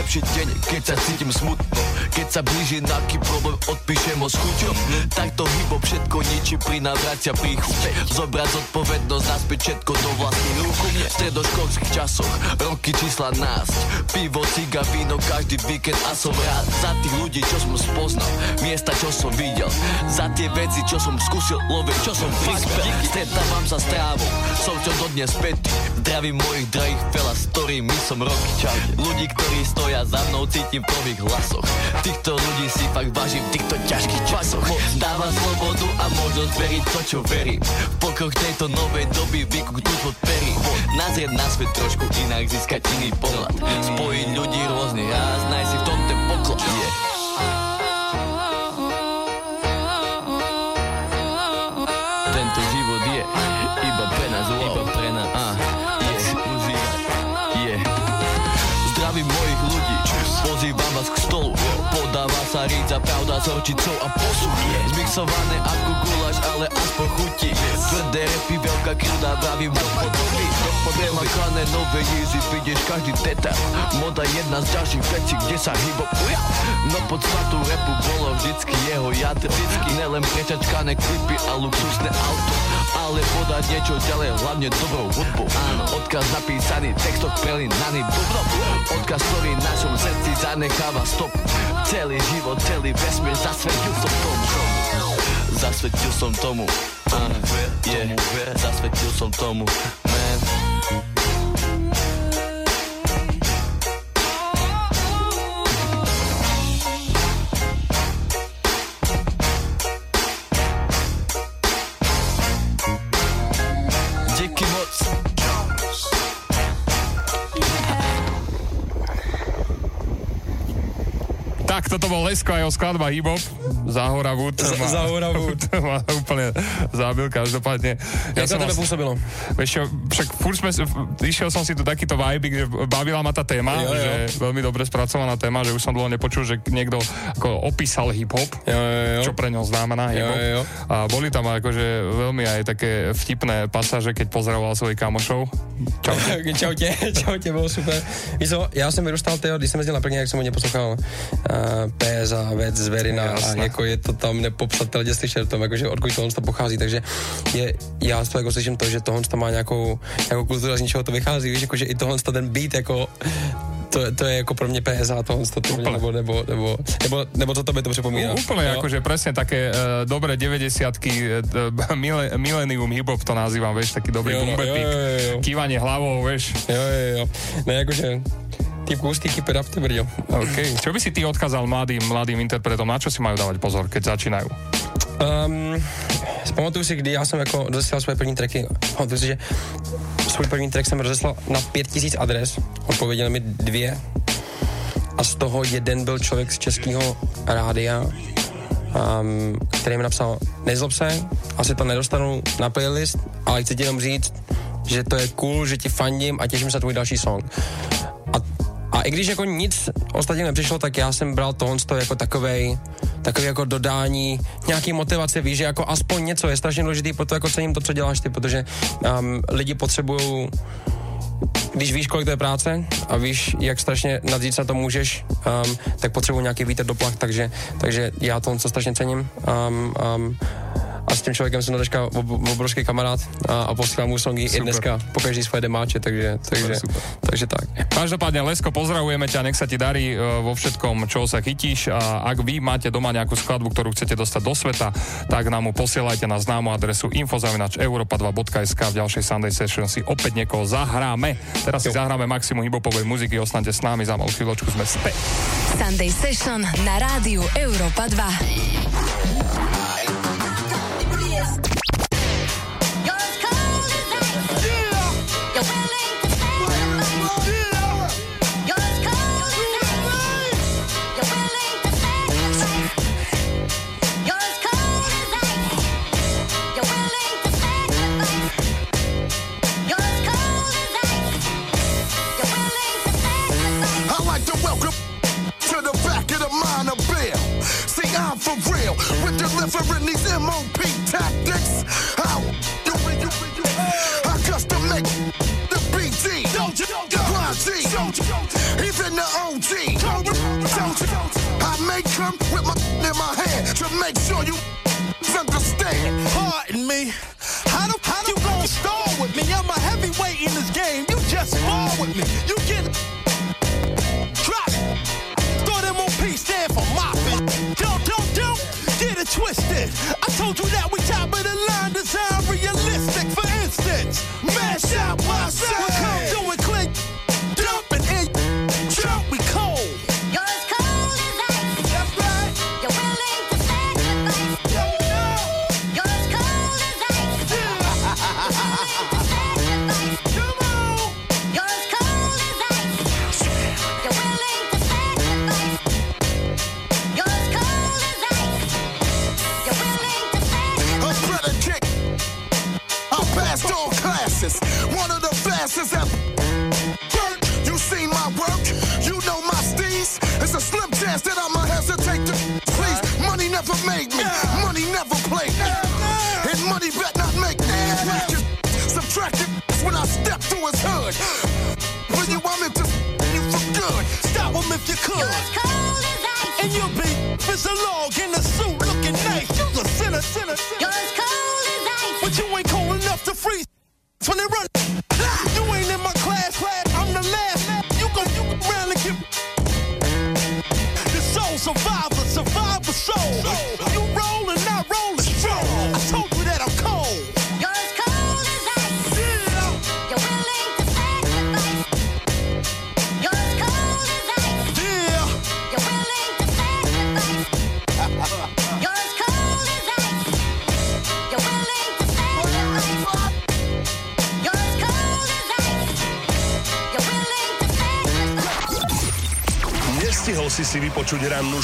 Zlepšiť deň, keď sa cítim smutno. Keď sa blíži nejaký problém, odpíšem ho s chuťou. Takto hybo všetko ničí, pri návracia príchuť Zobrať zodpovednosť, naspäť všetko do vlastných rúk. V stredoškolských časoch, roky čísla nás Pivo, ciga, víno, každý víkend a som rád. Za tých ľudí, čo som spoznal, miesta, čo som videl. Za tie veci, čo som skúsil loviť, čo som prispel. Stretávam sa s trávou, som čo dodnes spätý. Zdravím mojich drahých fela, s ktorými som roky čaute. Ľudí, ktorí stoja za mnou, cítim v nových hlasoch. Týchto ľudí si fakt vážim v týchto ťažkých časoch Dáva slobodu a možnosť veriť to, čo verím. V pokrok tejto novej doby vykúknúť od perí Nazrieť na svet trošku inak, získať iný pohľad. Spojiť ľudí rôznych a nájsť si v tom ten poklad. yeah. Rídza, pravda s horčicou a posud Zmixované ako guláš, ale aspoň chutí Tvrdé repy, veľká krúda, vravím do podoby Premakané nové jízy, vidíš každý detail. Moda jedna z ďalších vecí, kde sa hip ujal No podstatu repu bolo vždycky jeho Vždycky nelen prečačkané klipy a luxusné auto Ale podať niečo ďalej, hlavne dobrou hudbou Áno, odkaz napísaný, textok prelinaný bubnom Odkaz, ktorý v našom srdci zanecháva stop. Celý život, celý vesmír zasvetil som tomu. Zasvetil som tomu, uh, yeah, zasvetil som tomu, man. Díky Tak, toto bol Lesko a jeho skladba Hip Hop. Zahora Wood. Z- ma- Zahora Wood. ma úplne zábil každopádne. Jak na tebe pôsobilo? Vieš čo, však furt sme, išiel som si tu takýto vibe, že bavila ma tá téma, Jo, jo. že veľmi dobre spracovaná téma, že už som dlho nepočul, že niekto ako opísal hip-hop, jo, jo. čo pre ňo znamená hip-hop. Jo, jo. A boli tam akože veľmi aj také vtipné pasáže, keď pozdravoval svojich kamošov. Čaute. Čaute, čaute, bylo super. Víš co, já jsem vyrůstal, tyjo, když jsem jezdil na první, jak jsem hodně poslouchal uh, PS a Vec, Zverina a Jasné. jako je to tam nepopsatelně slyšet tom, jakože odkud tohle to pochází, takže je, já z toho jako slyším to, že tohle to má nějakou, nějakou kulturu a z ničeho to vychází, víš, jakože i tohle to ten beat, jako to, to je jako pro mě PSA tohle to, to nebo, nebo, nebo, nebo, nebo to by to připomíná. Úplne Jo? akože presne také uh, dobré 90-ky, uh, mile, millennium hip-hop to nazývam, vieš, taký dobrý Jo, no, jo, jo, jo. Kývanie hlavou, vieš. Jo, jo, jo. Ne, jakože typ hustý, keep it up, brďo. OK. Čo by si ty odkázal mladým, mladým interpretom, na čo si majú dávať pozor, keď začínajú? Um, pamatuju si, kdy já jsem jako rozeslal své první tracky, pamatuju si, že svůj první track jsem rozeslal na 5000 adres, odpověděli mi dvě a z toho jeden byl člověk z českého rádia, um, který mi napsal, nezlob se, asi to nedostanu na playlist, ale chci ti jenom říct, že to je cool, že ti fandím a těším se na tvůj další song. A, a i když jako nic ostatně nepřišlo, tak já jsem bral tohle jako takovej, takový jako dodání, nějaký motivace, víš, že jako aspoň něco je strašně důležitý, proto jako cením to, co děláš ty, protože um, lidi potřebují když víš, kolik to je práce a víš, jak strašně nadříct na to můžeš, um, tak potřebuji nějaký vítr do plach, takže, takže já to co strašně cením. Um, um, a s tím člověkem jsem dneška ob- obrovský kamarád a, a posílám mu songy Super. i dneska po každý svoje demáče, takže, takže, super. takže tak. Každopádne, Lesko, pozdravujeme ťa, nech sa ti darí uh, vo všetkom, čo sa chytíš a ak vy máte doma nejakú skladbu, ktorú chcete dostať do sveta, tak nám mu posielajte na známu adresu infozavinač europa2.sk v ďalšej Sunday Session si opäť niekoho zahráme. Teraz si zahráme maximum hibopovej muziky, ostaňte s nami, za malú chvíľočku sme späť. Sunday Session na rádiu Európa 2. To welcome to the back of the minor bill. See, I'm for real with delivering these MOP tactics. How you, you, you, I custom make the BG, the Blind G, even the OG. I make them with my in my hand to make sure you understand. Pardon me. How the how you gonna stall with me? I'm a heavyweight in this game. You just spar with me. You MOP stand for mopping. Don't don't don't get it twisted. I told you that we top of the line, design realistic. For instance, mash out As as and you'll be fizzle in the soup.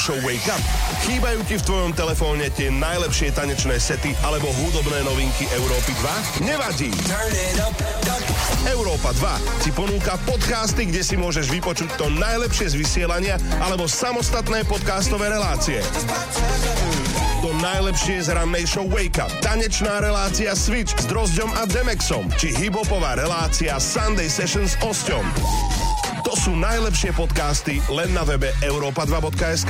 Show Wake Up? Chýbajú ti v tvojom telefóne tie najlepšie tanečné sety alebo hudobné novinky Európy 2? Nevadí! Európa 2 ti ponúka podcasty, kde si môžeš vypočuť to najlepšie z vysielania alebo samostatné podcastové relácie. To najlepšie z rannej show Wake Up, tanečná relácia Switch s Drozďom a Demexom, či hibopová relácia Sunday Sessions s Osťom. Sú najlepšie podcasty len na webe europa2.sk.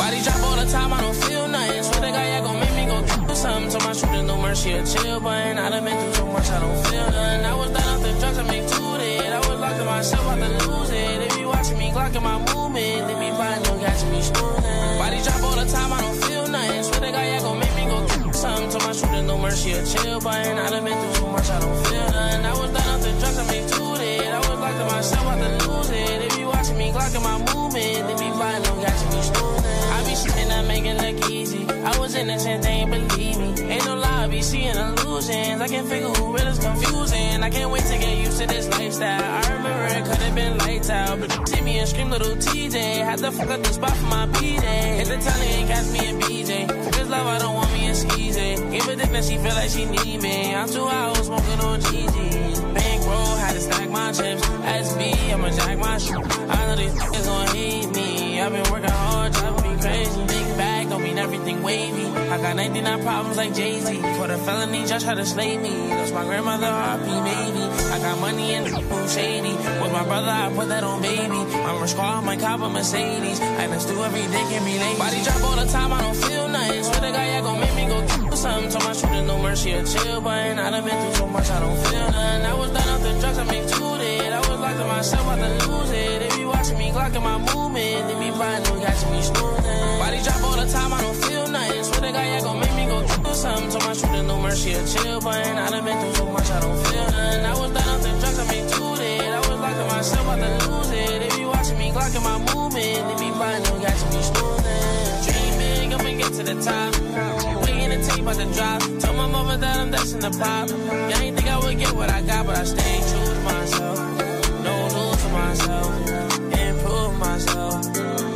Body drop all the time, I don't feel nothing. Swear to God, gon' make me go do something. My shooter no mercy or chill button. I done been through no mercy or chill button. I done been through too much, I don't feel nothing. I was done off the drugs, I make two dead. I was locked locking myself out to lose it. They be watching me, clocking my movement. They be plotting, got to be snoozing. I be shitting, I make it look easy. I was in the tent, they ain't believe me. Ain't no lie, I be seeing illusions. I can't figure who real is confusing. I can't wait to get used to this lifestyle. I remember it could have been lights out, but you see me and scream little TJ. Had to fuck up the spot for my BJ. Hit the telly and catch me and BJ. This love, I don't want me in skeezy. A that she feel like she need me. I'm I was smoking on GG. Bankroll, had to stack my chips. SB, I'ma jack my shit. I know these niggas gon' hate me. I've been working hard, driving me crazy. Big bag, don't mean everything wavy. I got 99 problems like Jay-Z. For the felony, just try to slay me. Lost my grandmother, RP maybe. I got money and who shady. With my brother, I put that on baby. I'm a squad, my cop a Mercedes. I let's do every day, can be late. Body drop all the time, I don't feel nothing. Swear to God, yeah, gon' make me go do something. Told my shooter no mercy or chill, but I done been through so much, I don't feel nothing. I was done off the drugs, I two dead. I was locked in myself, I to lose it. They be watching me, clocking my movement. They be blind, no catching me snoozing. Body drop all the time, I don't feel nothing. Swear to God, yeah, gon' make me go do something. Told my shooter no mercy or chill, but I done been through so much, I don't feel nothing. I was done off the drugs, I two dead. I was locked in myself, I to lose it. They be watching me, clocking my movement. They be blind, no catching me snoozing. Dream big, I'ma get to the top. To take about the drop. Tell my mama that I'm destined to pop. I ain't think I would get what I got, but I stay true to myself. No lose to myself. Improve myself.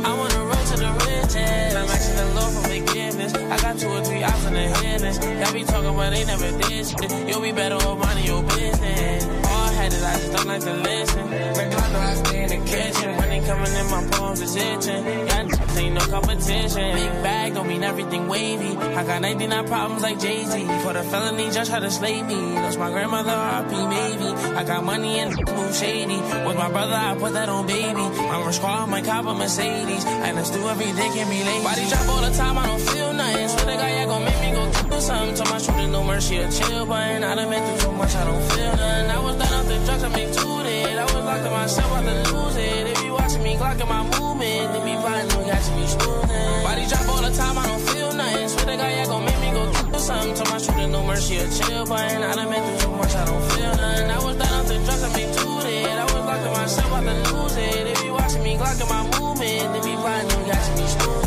I wanna roll to the riches. I'm asking the Lord for forgiveness. I got two or three options in the heavens. Y'all be talking, but they never did shit. You'll be better off minding your business. Headed, I just don't like to listen. Like Glondo, I stay in the kitchen. Money coming in my palms is itching. Y'all ain't no competition. Big bag don't mean everything wavy. I got 99 problems like Jay Z. For the felony, judge try to slay me. Lost my grandmother, RP maybe. I got money and move shady. With my brother, I put that on baby. I'm a squad, my cop a Mercedes. And let's do everything can be late. Body drop all the time, I don't feel nothing. Swear to God, yeah, gon' go do something. Told my shooter no mercy or chill, but I done been through so much, I don't feel nothing. I was done off the drugs, I make two dead. I was locked in myself, I to lose it. They be watching me, clocking my movement. They be blind, no catching me smoothing. Body drop all the time, I don't feel nothing. Swear to God, yeah, gon' make me go do something. Told my shooter no mercy or chill, but I done been through so much, I don't feel nothing. I was done off the drugs, I make two dead. I was locked in myself, I to lose it. They be watching me, clocking my movement. They be blind, no catching me smoothing.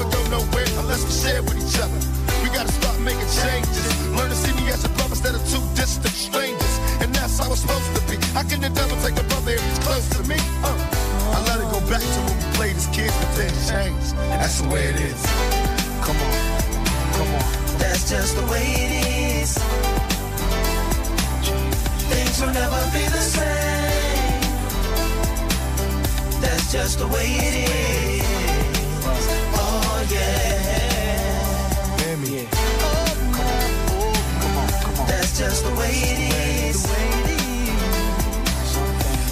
never go nowhere unless we share with each other. We gotta start making changes. Learn to see me as a brother instead of two distant strangers. And that's how supposed to be. How can the devil take a brother if he's close to me? Uh, I let it go back to when we played as kids, but things changed. That's the way it is. Come on, come on. That's just the way it is. Things will never be the same. That's just the way it is. Way it is.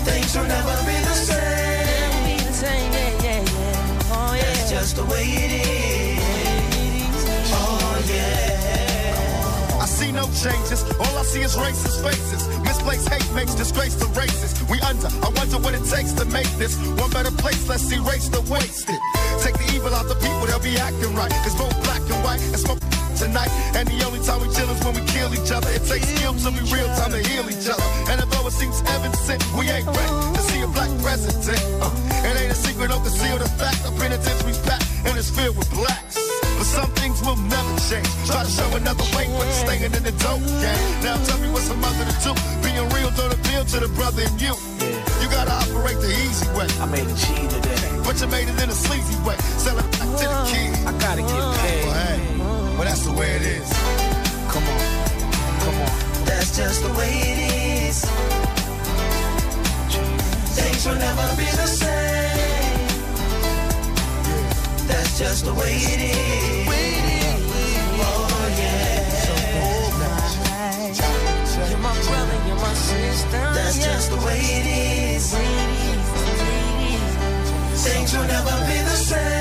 Things will never be the same. That's just the way it is. Oh yeah. I see no changes. All I see is racist faces. Misplaced hate makes disgrace to races. We under. I wonder what it takes to make this one better place. Let's erase the wasted. Take the evil out the people, they'll be acting right. It's both black and white and smoke tonight. And the only time we chill is when we kill each other. It takes skill to be real time to heal each other. And although it seems heaven sent, we ain't ready to see a black president. Uh, it ain't a secret, don't conceal the fact. The penitentiary's packed and it's filled with blacks. But some things will never change. Try to show another way, but it's staying in the dope game. Now tell me what's a mother to do. Being real don't appeal to the brother in you. You gotta operate the easy way. I made a G today. But you made it in a sleazy way. Sell it back to the kids. I gotta get paid. Well, hey, that's the way it is. Come on. Come on. That's just the way it is. Things will never be the same. That's just the way it is. Oh yeah. You're my brother, you're my sister. That's just the way it is. Things will never be the same.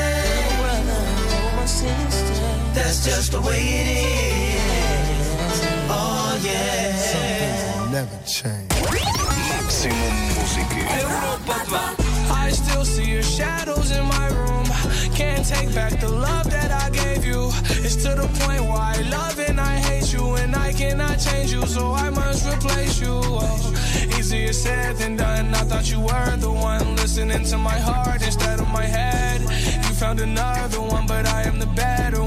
That's just the way it is. Oh yeah. Never change. Maximum muziky. I still see your shadows in my room. Can't take back the love that I gave you. It's to the point where I love and I hate you, and I cannot change you, so I must replace you. Oh, easier said than done. I thought you were the one listening to my heart instead of my head. You found another one, but I am the better one.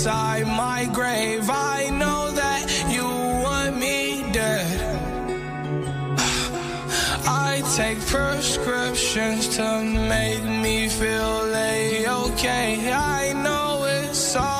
inside my grave. I know that you want me dead. I take prescriptions to make me feel a-okay. I know it's all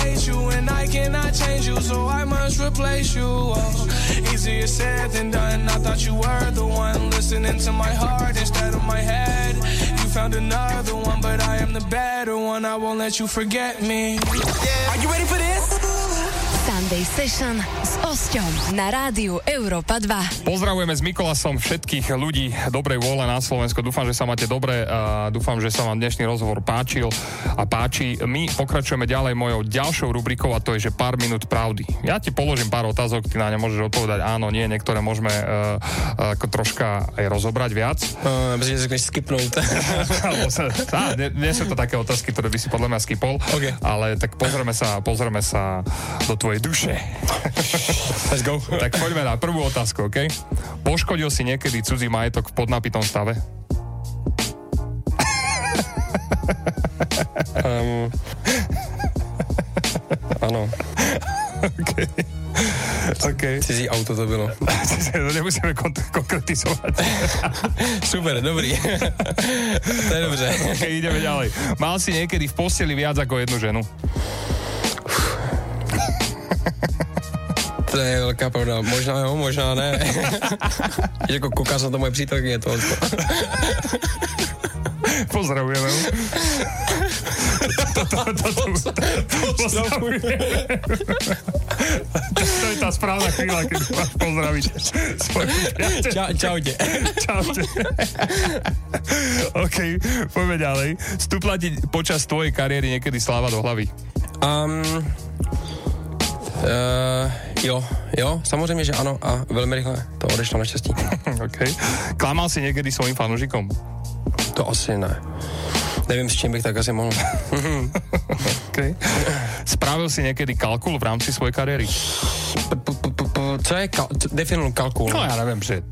cannot change you, so I must replace you. Oh, easier said than done. I thought you were the one listening to my heart instead of my head. You found another one, but I am the better one. I won't let you forget me. Sunday Sunday Session s Osťom na rádiu Európa 2. Pozdravujeme s Mikolasom všetkých ľudí dobrej vôle na Slovensku. Dúfam, že sa máte dobre a dúfam, že sa vám dnešný rozhovor páčil a páči. My pokračujeme ďalej mojou ďalšou rubrikou a to je, že pár minút pravdy. Ja ti položím pár otázok, ty na ne môžeš odpovedať áno, nie, niektoré môžeme uh, ako troška aj rozobrať viac. Uh, myslím, že řekneš skipnout. Nie sú to také otázky, ktoré by si podľa mňa skipol, Okay. ale tak pozrieme sa, pozrieme sa do tvojej duše. Let's go. tak poďme na prvú otázku, OK? Poškodil si niekedy cudzí majetok v podnapitom stave? Um, ano. OK. OK. Cizí auto to bylo. to nemusíme kon- konkretizovať. Super, dobrý. to je dobře. OK, ideme ďalej. Mal si niekedy v posteli viac ako jednu ženu? To je velká pravda. Možná jo, možná ne. jako koukáš na to moje přítelkyně, to Pozdravujeme. Pozdravujeme. To je správna chvíľa, keď máš pozdraviť svoju priateľku. Čau, čaute. Čaute. OK, poďme ďalej. Stúpla ti počas tvojej kariéry niekedy sláva do hlavy? Um, uh, jo, jo, samozřejmě, že ano a velmi rychle to odešlo naštěstí. OK. Klamal si niekedy svojim fanúšikom? To asi ne. Nevím, s čím bych tak asi mohl. OK. Spravil si niekedy kalkul v rámci svojej kariéry? Co je kal- co- definuj kalkul? No ja neviem, že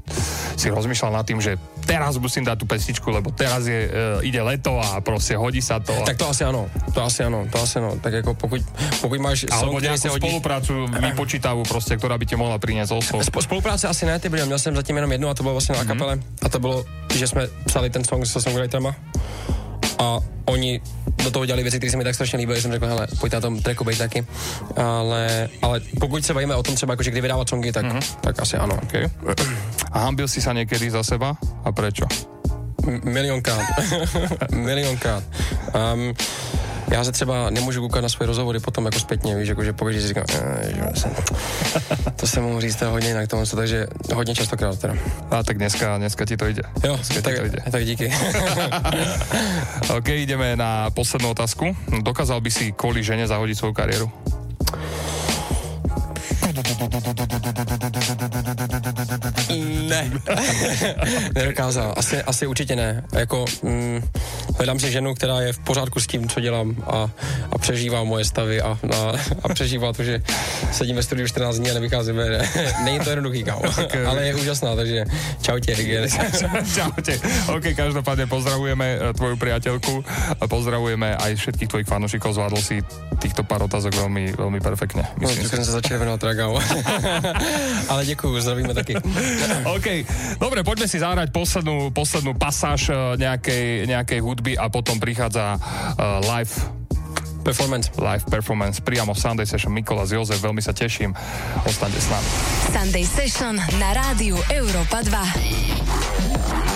si rozmýšľal nad tým, že teraz musím dať tú pesničku, lebo teraz je, uh, ide leto a proste hodí sa to. Tak to asi ano, to asi ano, to asi ano. Tak jako pokud, pokud máš Alebo nejakú hodí... spoluprácu vypočítavú proste, ktorá by ti mohla priniesť oslov. Sp- spolupráce asi ne, ty byli, měl jsem zatím jenom jednu a to bylo vlastně na Mhm. kapele. A to bylo, že jsme psali ten song se songwriterama a oni do toho dělali věci, které se mi tak strašně líbily, jsem řekl, hele, pojďte na tom tracku být taky. Ale, ale pokud se bavíme o tom třeba, jako, že kdy vydávat songy, tak, tak asi ano. Okay. A hambil si sa niekedy za seba? A prečo? M- milionkrát. milionkrát. Um, já se třeba nemůžu koukat na svoje rozhovory potom jako zpětně, víš, jako, že pokud si říkám, "Eh, že jsem, to se mohu říct hodně jinak tomu, takže hodně častokrát teda. A tak dneska, dneska ti to ide. Jo, Dneska tak, to ide. tak díky. OK, ideme na poslednú otázku. Dokázal by si kvôli žene zahodiť svoju kariéru? Ne. Nedokázal. Asi, asi určitě ne. Jako, mm, hledám si ženu, která je v pořádku s tím, co dělám a, a přežívá moje stavy a, a, a přežívá to, že sedím ve studiu 14 dní a nevycházíme. Ne. Není to jednoduchý, kámo. Ale je úžasná, takže čau tě, Rigen. Čaute. OK, každopádne pozdravujeme eh, tvoju priateľku a pozdravujeme aj všetkých tvojich fanúšikov. Zvládol si týchto pár otázok veľmi, veľmi perfektne. No, Myslím si. jsem se teda, kámo. Ale děkuju, zdravíme taky. OK, dobre, poďme si zahrať poslednú, poslednú pasáž eh, nejakej, nejakej hudby a potom prichádza uh, live performance. Live performance priamo v Sunday Session Mikolas Jozef, veľmi sa teším. Ostaňte s nami. Sunday Session na rádiu Európa 2.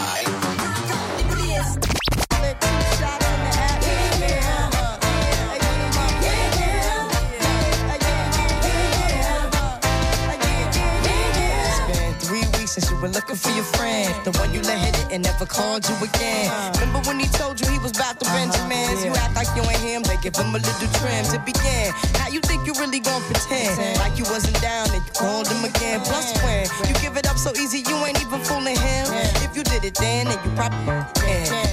Were looking for your friend. The one you let hit it and never called you again. Uh-huh. Remember when he told you he was about to uh-huh. Benjamins? You act like you ain't him, they give him a little trim to begin. How you think you really gon' pretend? Like you wasn't down and you called him again. Plus when you give it up so easy, you ain't even fooling him. If you did it then, then you probably can.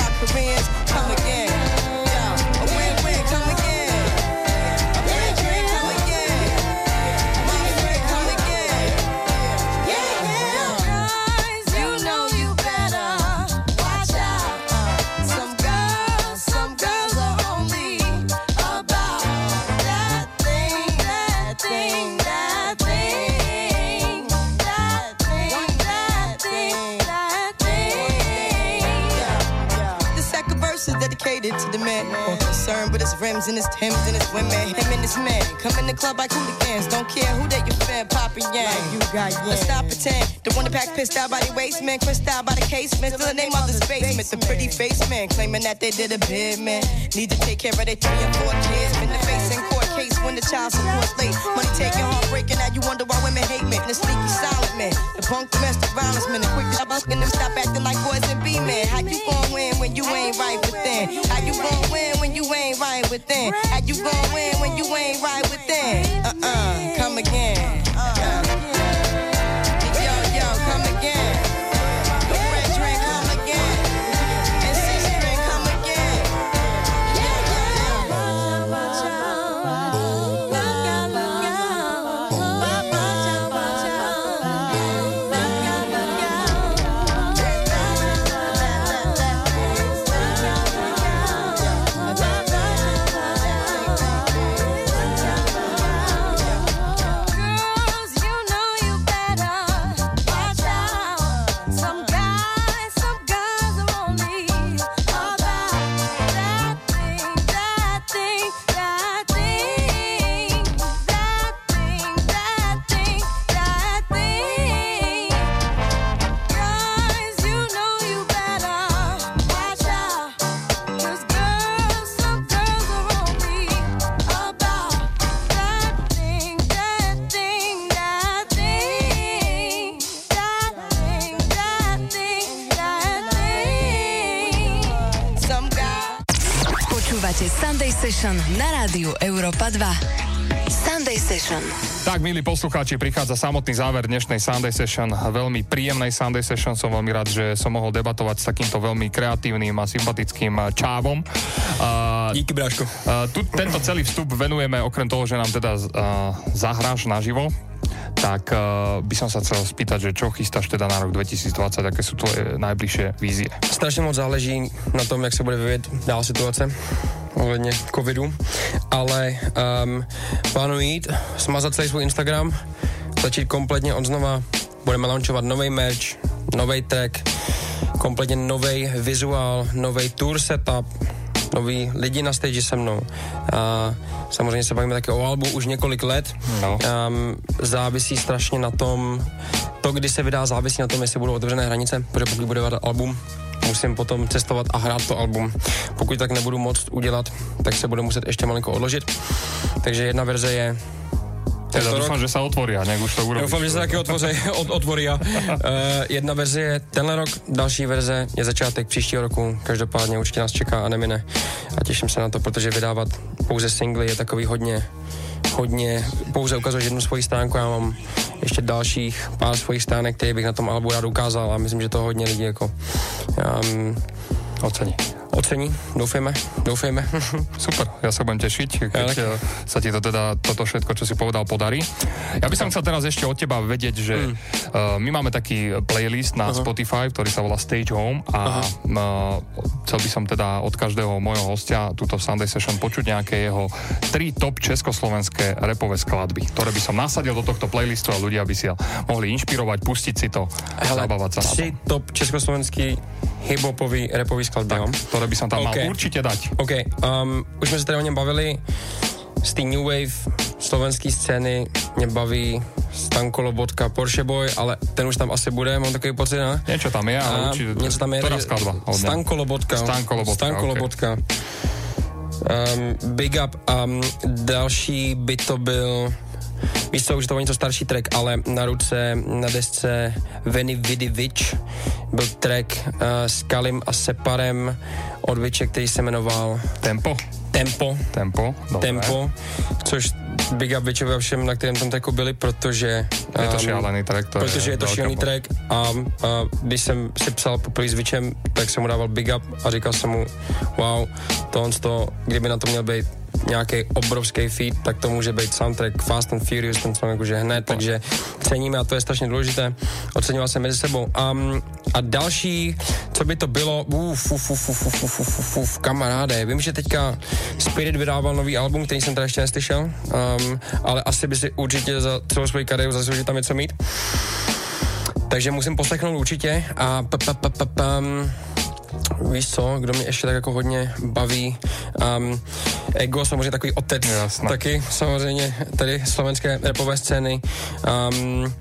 concerned with his rims and his Timbs and his women. Him and his man come in the club like hooligans. Don't care who they you fan, Papa Yang. Like you got yeah. Let's stop pretend. The one that pack pissed out by the waist man, crissed out by the casement. Still the name of the basement. The pretty face man claiming that they did a bid man. Need to take care of their three and four kids. Been the face in court when the child support's late. Money taking heart breaking. Now you wonder why women hate men. The sneaky silent man. The punk domestic violence man. The quick to and them stop acting like boys and be men. How you gon' win when you ain't right within? How you gon' win when you ain't right within? How you gon' win when you ain't right within? Uh-uh, come again. Rádiu Európa 2. Sunday Session. Tak, milí poslucháči, prichádza samotný záver dnešnej Sunday Session, veľmi príjemnej Sunday Session. Som veľmi rád, že som mohol debatovať s takýmto veľmi kreatívnym a sympatickým eh, čávom. Uh, Díky, Bráško. Uh, tu, tento celý vstup venujeme, okrem toho, že nám teda uh, zahráš naživo, tak uh, by som sa chcel spýtať, že čo chystáš teda na rok 2020, aké sú tvoje najbližšie vízie? Strašně moc záleží na tom, jak se bude vyvíjet dál situace ohledně covidu, ale um, plánuji jít, smazat celý svůj Instagram, začít kompletně od znova, budeme launchovat nový merch, nový track, kompletně nový vizuál, nový tour setup, noví lidi na stage se mnou. A samozřejmě se bavíme také o albu už několik let. No. Um, závisí strašně na tom, to, kdy se vydá, závisí na tom, jestli budou otevřené hranice, protože pokud bude album, musím potom cestovat a hrát to album. Pokud tak nebudu moct udělat, tak se bude muset ještě malinko odložit. Takže jedna verze je Teda dúfam, rok. že sa otvoria, nech už to urobíš. Doufám, že se taky otvoří, od, otvorí. Uh, jedna verze je tenhle rok, další verze je začátek příštího roku. Každopádně určitě nás čeká a nemine. A těším se na to, protože vydávat pouze singly je takový hodně, hodně, pouze ukazuješ jednu svoji stránku, já mám ještě dalších pár svojich stránek, které bych na tom albu rád ukázal a myslím, že to hodně lidí jako um, ocení. Ocení, doufejme, doufejme. Super, ja sa budem tešiť, keď Ja ja, sa ti to teda, toto všetko, čo si povedal, podarí. Ja by som chcel teraz ešte od teba vedieť, že Hmm. uh, my máme taký playlist na Spotify, ktorý sa volá Stage Home a uh, chcel by som teda od každého môjho hostia túto Sunday Session počuť nejaké jeho tri top československé repové skladby, ktoré by som nasadil do tohto playlistu a ľudia by si mohli inšpirovať, pustiť si to a Hele, zabávať sa tři top československý hiphopový repový skladby, jo? Ktoré by som tam mal určite dať. OK, um, už jsme se tady o něm bavili. Z té New Wave slovenské scény mě baví Stanko Lobotka, Porsche Boy, ale ten už tam asi bude, mám takový pocit, ne? Niečo tam je, ale A určite... Něco tam je. Takže- skladba? Stanko Lobotka. Stanko Lobotka, Stanko ok. Lobotka. Um, big up. Um, další by to byl Víš co, už to byl něco starší track, ale na ruce, na desce Veny Vidivič byl track uh, s Kalim a Separem od Viče, který se jmenoval Tempo. Tempo. Tempo, dobré. Tempo, což Big Up a všem, na kterém tam tracku byli, protože... Je to um, šialený track, to je Protože je to veľká šílený track a, a když jsem si psal poprvé s Vičem, tak jsem mu dával Big Up a říkal jsem mu, wow, tohle to, kdyby na to měl být nějaký obrovský feat, tak to může být soundtrack Fast and Furious, ten song jakože hned, takže ceníme a to je strašně důležité. Oceňoval jsem mezi sebou. Um, a další, co by to bylo, uf, uf, uf, uf, uf, uf, uf, uf, uf, kamaráde, vím, že teďka Spirit vydával nový album, který jsem teda ještě neslyšel, um, ale asi by si určitě za celou svoji kariéru zasloužil tam něco mít. Takže musím poslechnout určitě a p- p- p- p- pam, víš co, kdo mě ještě tak jako hodně baví. Um, Ego, samozřejmě takový otec Jasné. taky, samozřejmě tady slovenské repové scény. Um,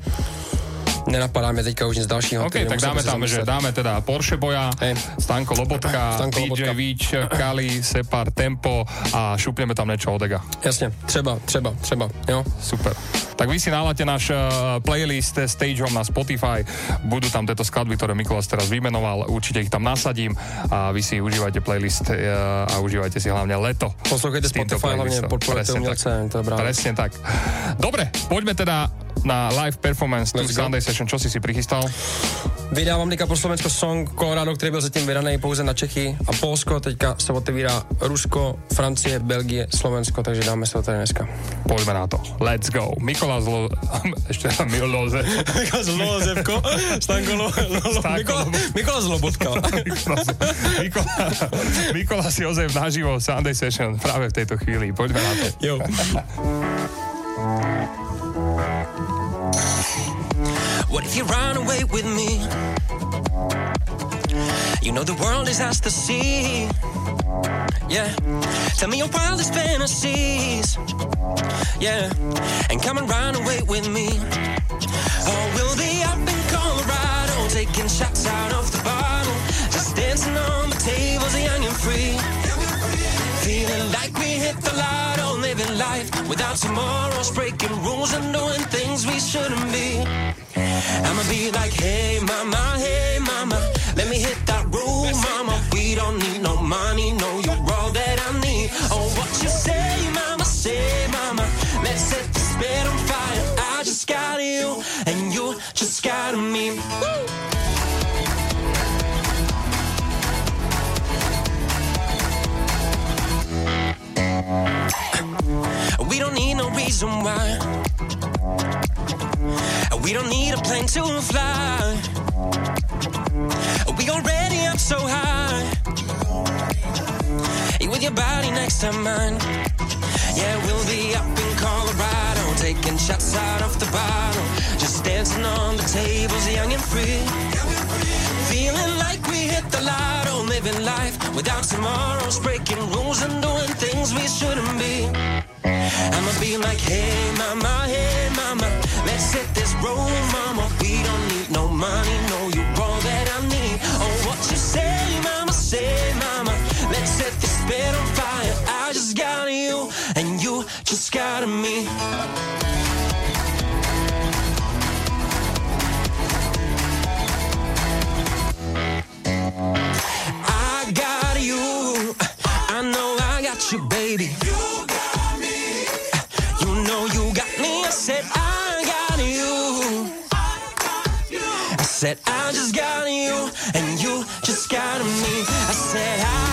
nenapadá mě teďka už nic dalšího. OK, tak dáme tam, že zamyslet. dáme teda Porsche Boja, Stanko Lobotka, Stanko DJ Lobotka. Víč, Kali, Separ, Tempo a šupneme tam niečo od Ega. Jasně, třeba, třeba, třeba, jo. Super. Tak vy si naláte náš uh, playlist Stage Home na Spotify. Budú tam tieto skladby, ktoré Mikuláš teraz vymenoval. Určite ich tam nasadím a vy si užívajte playlist uh, a užívajte si hlavne leto. Poslouchejte Spotify, hlavne playlistom. podporujte umělce, to je. Presne tak. Dobre, poďme teda na live performance Let's go. Sunday Session. Čo si si prichystal? Vydávám teďka pro Slovensko song Colorado, který byl zatím vydaný pouze na Čechy a Polsko. Teďka se otevírá Rusko, Francie, Belgie, Slovensko, takže dáme se to tady dneska. Poďme na to. Let's go. Mikola Zlo... Ešte Miloze. Mikola Zlozevko, Stanko Lo... Mikola, Mikola Zlobotka. Mikola, Mikolas Jozef naživo Sunday Session práve v tejto chvíli. Poďme na to. Jo. What if you run away with me? You know the world is ours to see. Yeah. Tell me your wildest fantasies. Yeah. And come and run away with me. Oh, we'll be up in Colorado, taking shots out of the bottle. Just dancing on the tables, young and free. Feeling like we hit the lotto, living life without tomorrows, breaking rules and doing things we shouldn't be. I'ma be like, hey mama, hey mama, let me hit that road, mama. We don't need no money, no, you're all that I need. Oh, what you say, mama, say, mama, let's set the bed on fire. I just got you, and you just got me. Woo! We don't need no reason why. We don't need a plane to fly. We already up so high. With your body next to mine. Yeah, we'll be up in Colorado, taking shots out of the bottle. Just dancing on the tables, young and free. Feeling like we hit the lotto, living life without tomorrows, breaking rules and doing things we shouldn't be. I'ma be like, hey mama, hey mama, let's this road, mama. We don't need no money, no, you're all that I need. Oh, what you say, mama, say, mama, let's set this bed on fire. I just got you, and you just got me. I got you. I know I got you, baby. You got me. You know you said I just got you, and you just got me. I said I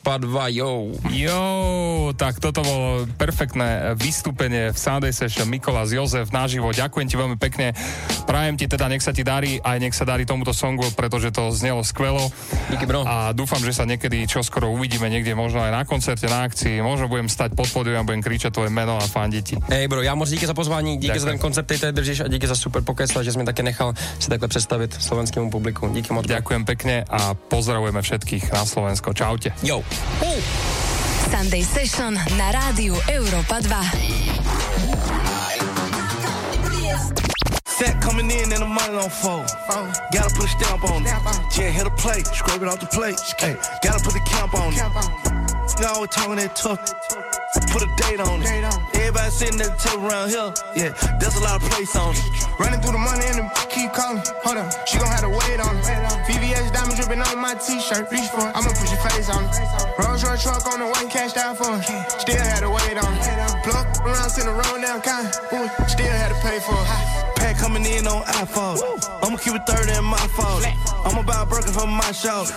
2, yo. Jo, tak toto bolo perfektné vystúpenie v Sunday Session Mikolás Jozef naživo. Ďakujem ti veľmi pekne. Prajem ti teda, nech sa ti darí, aj nech sa darí tomuto songu, pretože to znelo skvelo. Díky, bro. A dúfam, že sa niekedy čoskoro uvidíme niekde, možno aj na koncerte, na akcii. Možno budem stať pod pódium a budem kričať tvoje meno a fandiť ti. Hej bro, já moc díky za pozvání, díky Ďakujem. za ten koncept, který tady držíš a díky za super pokec a že jsi mi také nechal si takhle představit slovenskému publiku. Díky moc. Ďakujem pekne a pozdravujeme všetkých na Slovensko. Čaute. Jo. Sunday Session na rádiu Europa 2. Set coming in and the money on fold. Gotta put a stamp on it. Yeah, hit a plate, scrape it off the plate. Hey, gotta put the camp on it. Y'all always talking that tough. Put a date on it. Everybody sitting at the table around here. Yeah, there's a lot of place on it. Running through the money and the keep calling. Hold on, she gon' have to wait on it. VVS diamond dripping on my t-shirt. Reach for it, I'ma put your face on it. Rolls Royce truck on the way, cashed out for it. Still had to wait on it. Plug around, send a roll down, kind. Ooh, still had to pay for it. Pack coming in on iPhone. I'ma keep it 30 in my fault. I'ma buy a burger for my show.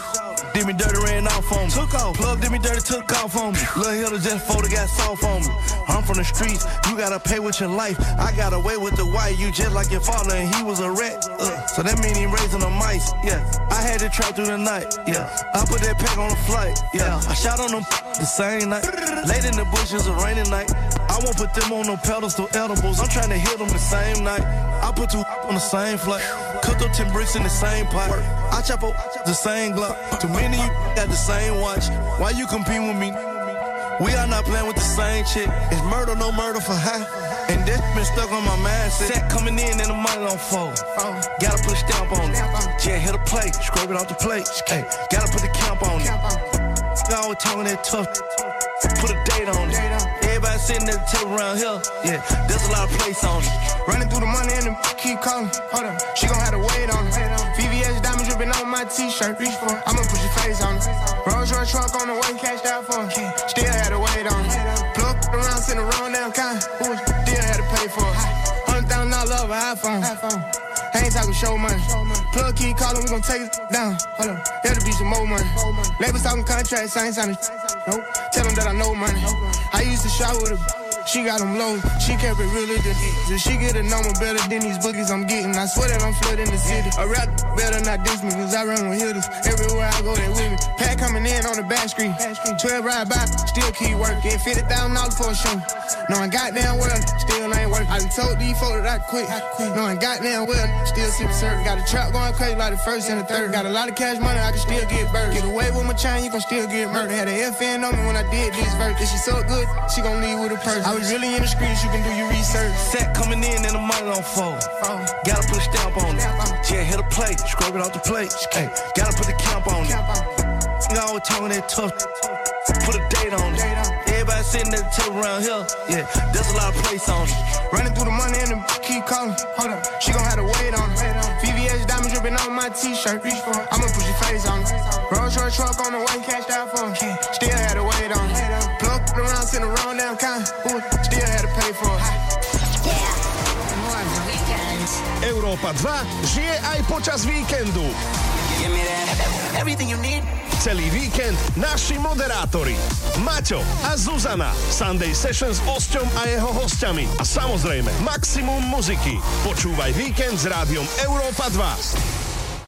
Did me dirty, ran off on me. Took off. Plug did me dirty, took off on me. Lil' Hilda just photo got soft on me. I'm from the streets, you gotta pay with your life. I got away with the white, you just like your father, and he was a rat. Uh, so that mean he raising the mice. Yeah, I had to trap through the night. Yeah, I put that pack on the flight. Yeah, I shot on them the same night. Late in the bushes, a rainy night. I won't put them on no pedestal edibles. I'm trying to hit them the same night. I put two on the same flight. Cooked up 10 bricks in the same pot. I chop up the same Glock. Too many you got the same watch. Why you compete with me? We are not playing with the same chick. It's murder, no murder for high. And this been stuck on my mindset. Set coming in and the money don't fold. Gotta put a stamp on it. Yeah, hit a plate, scrape it off the plate. Hey, gotta put the camp on it. I always talking that tough. Put a date on it. Sitting at the table around here. Yeah, there's a lot of place on it. Running through the money and the keep calling. Hold up, she gon' have to wait on it. VVS diamond dripping on my t-shirt. Reach for it. I'ma put your face on it. Rolls Royce truck on the way, cashed out for it. Still had to wait on it. Plug around, send the wrong damn kind. Still had to pay for it. Hundred thousand dollars over iPhone. I talking show money. Plug keep calling, we gon' take it down. Hold up, that'll be some more money. Labels talking contracts, I ain't signing. Nope. Tell them that I know money. I used to shop with her. She got them low, she kept it realer than she get a number better than these boogies I'm getting, I swear that I'm flooding the city. A rap better not diss me, cause I run with hitters. Everywhere I go, they with me. Pat coming in on the back screen. 12 ride by, still keep working. $50,000 for a show. Knowing goddamn well, still ain't working. I done told these folks that I quit. Knowing goddamn well, still sip syrup. Got a trap going crazy like the first and the third. Got a lot of cash money, I can still get burned. Get away with my chain, you can still get murdered. Had a FN on me when I did this verse. If she so good, she gon' leave with a purse. I was really in the streets, you can do your research. Set coming in and the money don't fold. Gotta put a stamp on it. Yeah, hit a plate, scrub it off the plate. Hey, gotta put the camp on it. I always talking that tough. Put a date on it. Everybody sitting at the table around here. Yeah, there's a lot of place on it. Running through the money and the keep calling. Hold up, she gon' have to wait on it. VVS diamond dripping on my t-shirt. Reach for. I'ma push your face on it. Rolls Royce truck on the way, cashed out for it. Európa 2 žije aj počas víkendu. Celý víkend naši moderátori Maťo a Zuzana Sunday Sessions s Osťom a jeho hostiami a samozrejme maximum muziky. Počúvaj víkend s rádiom Európa 2.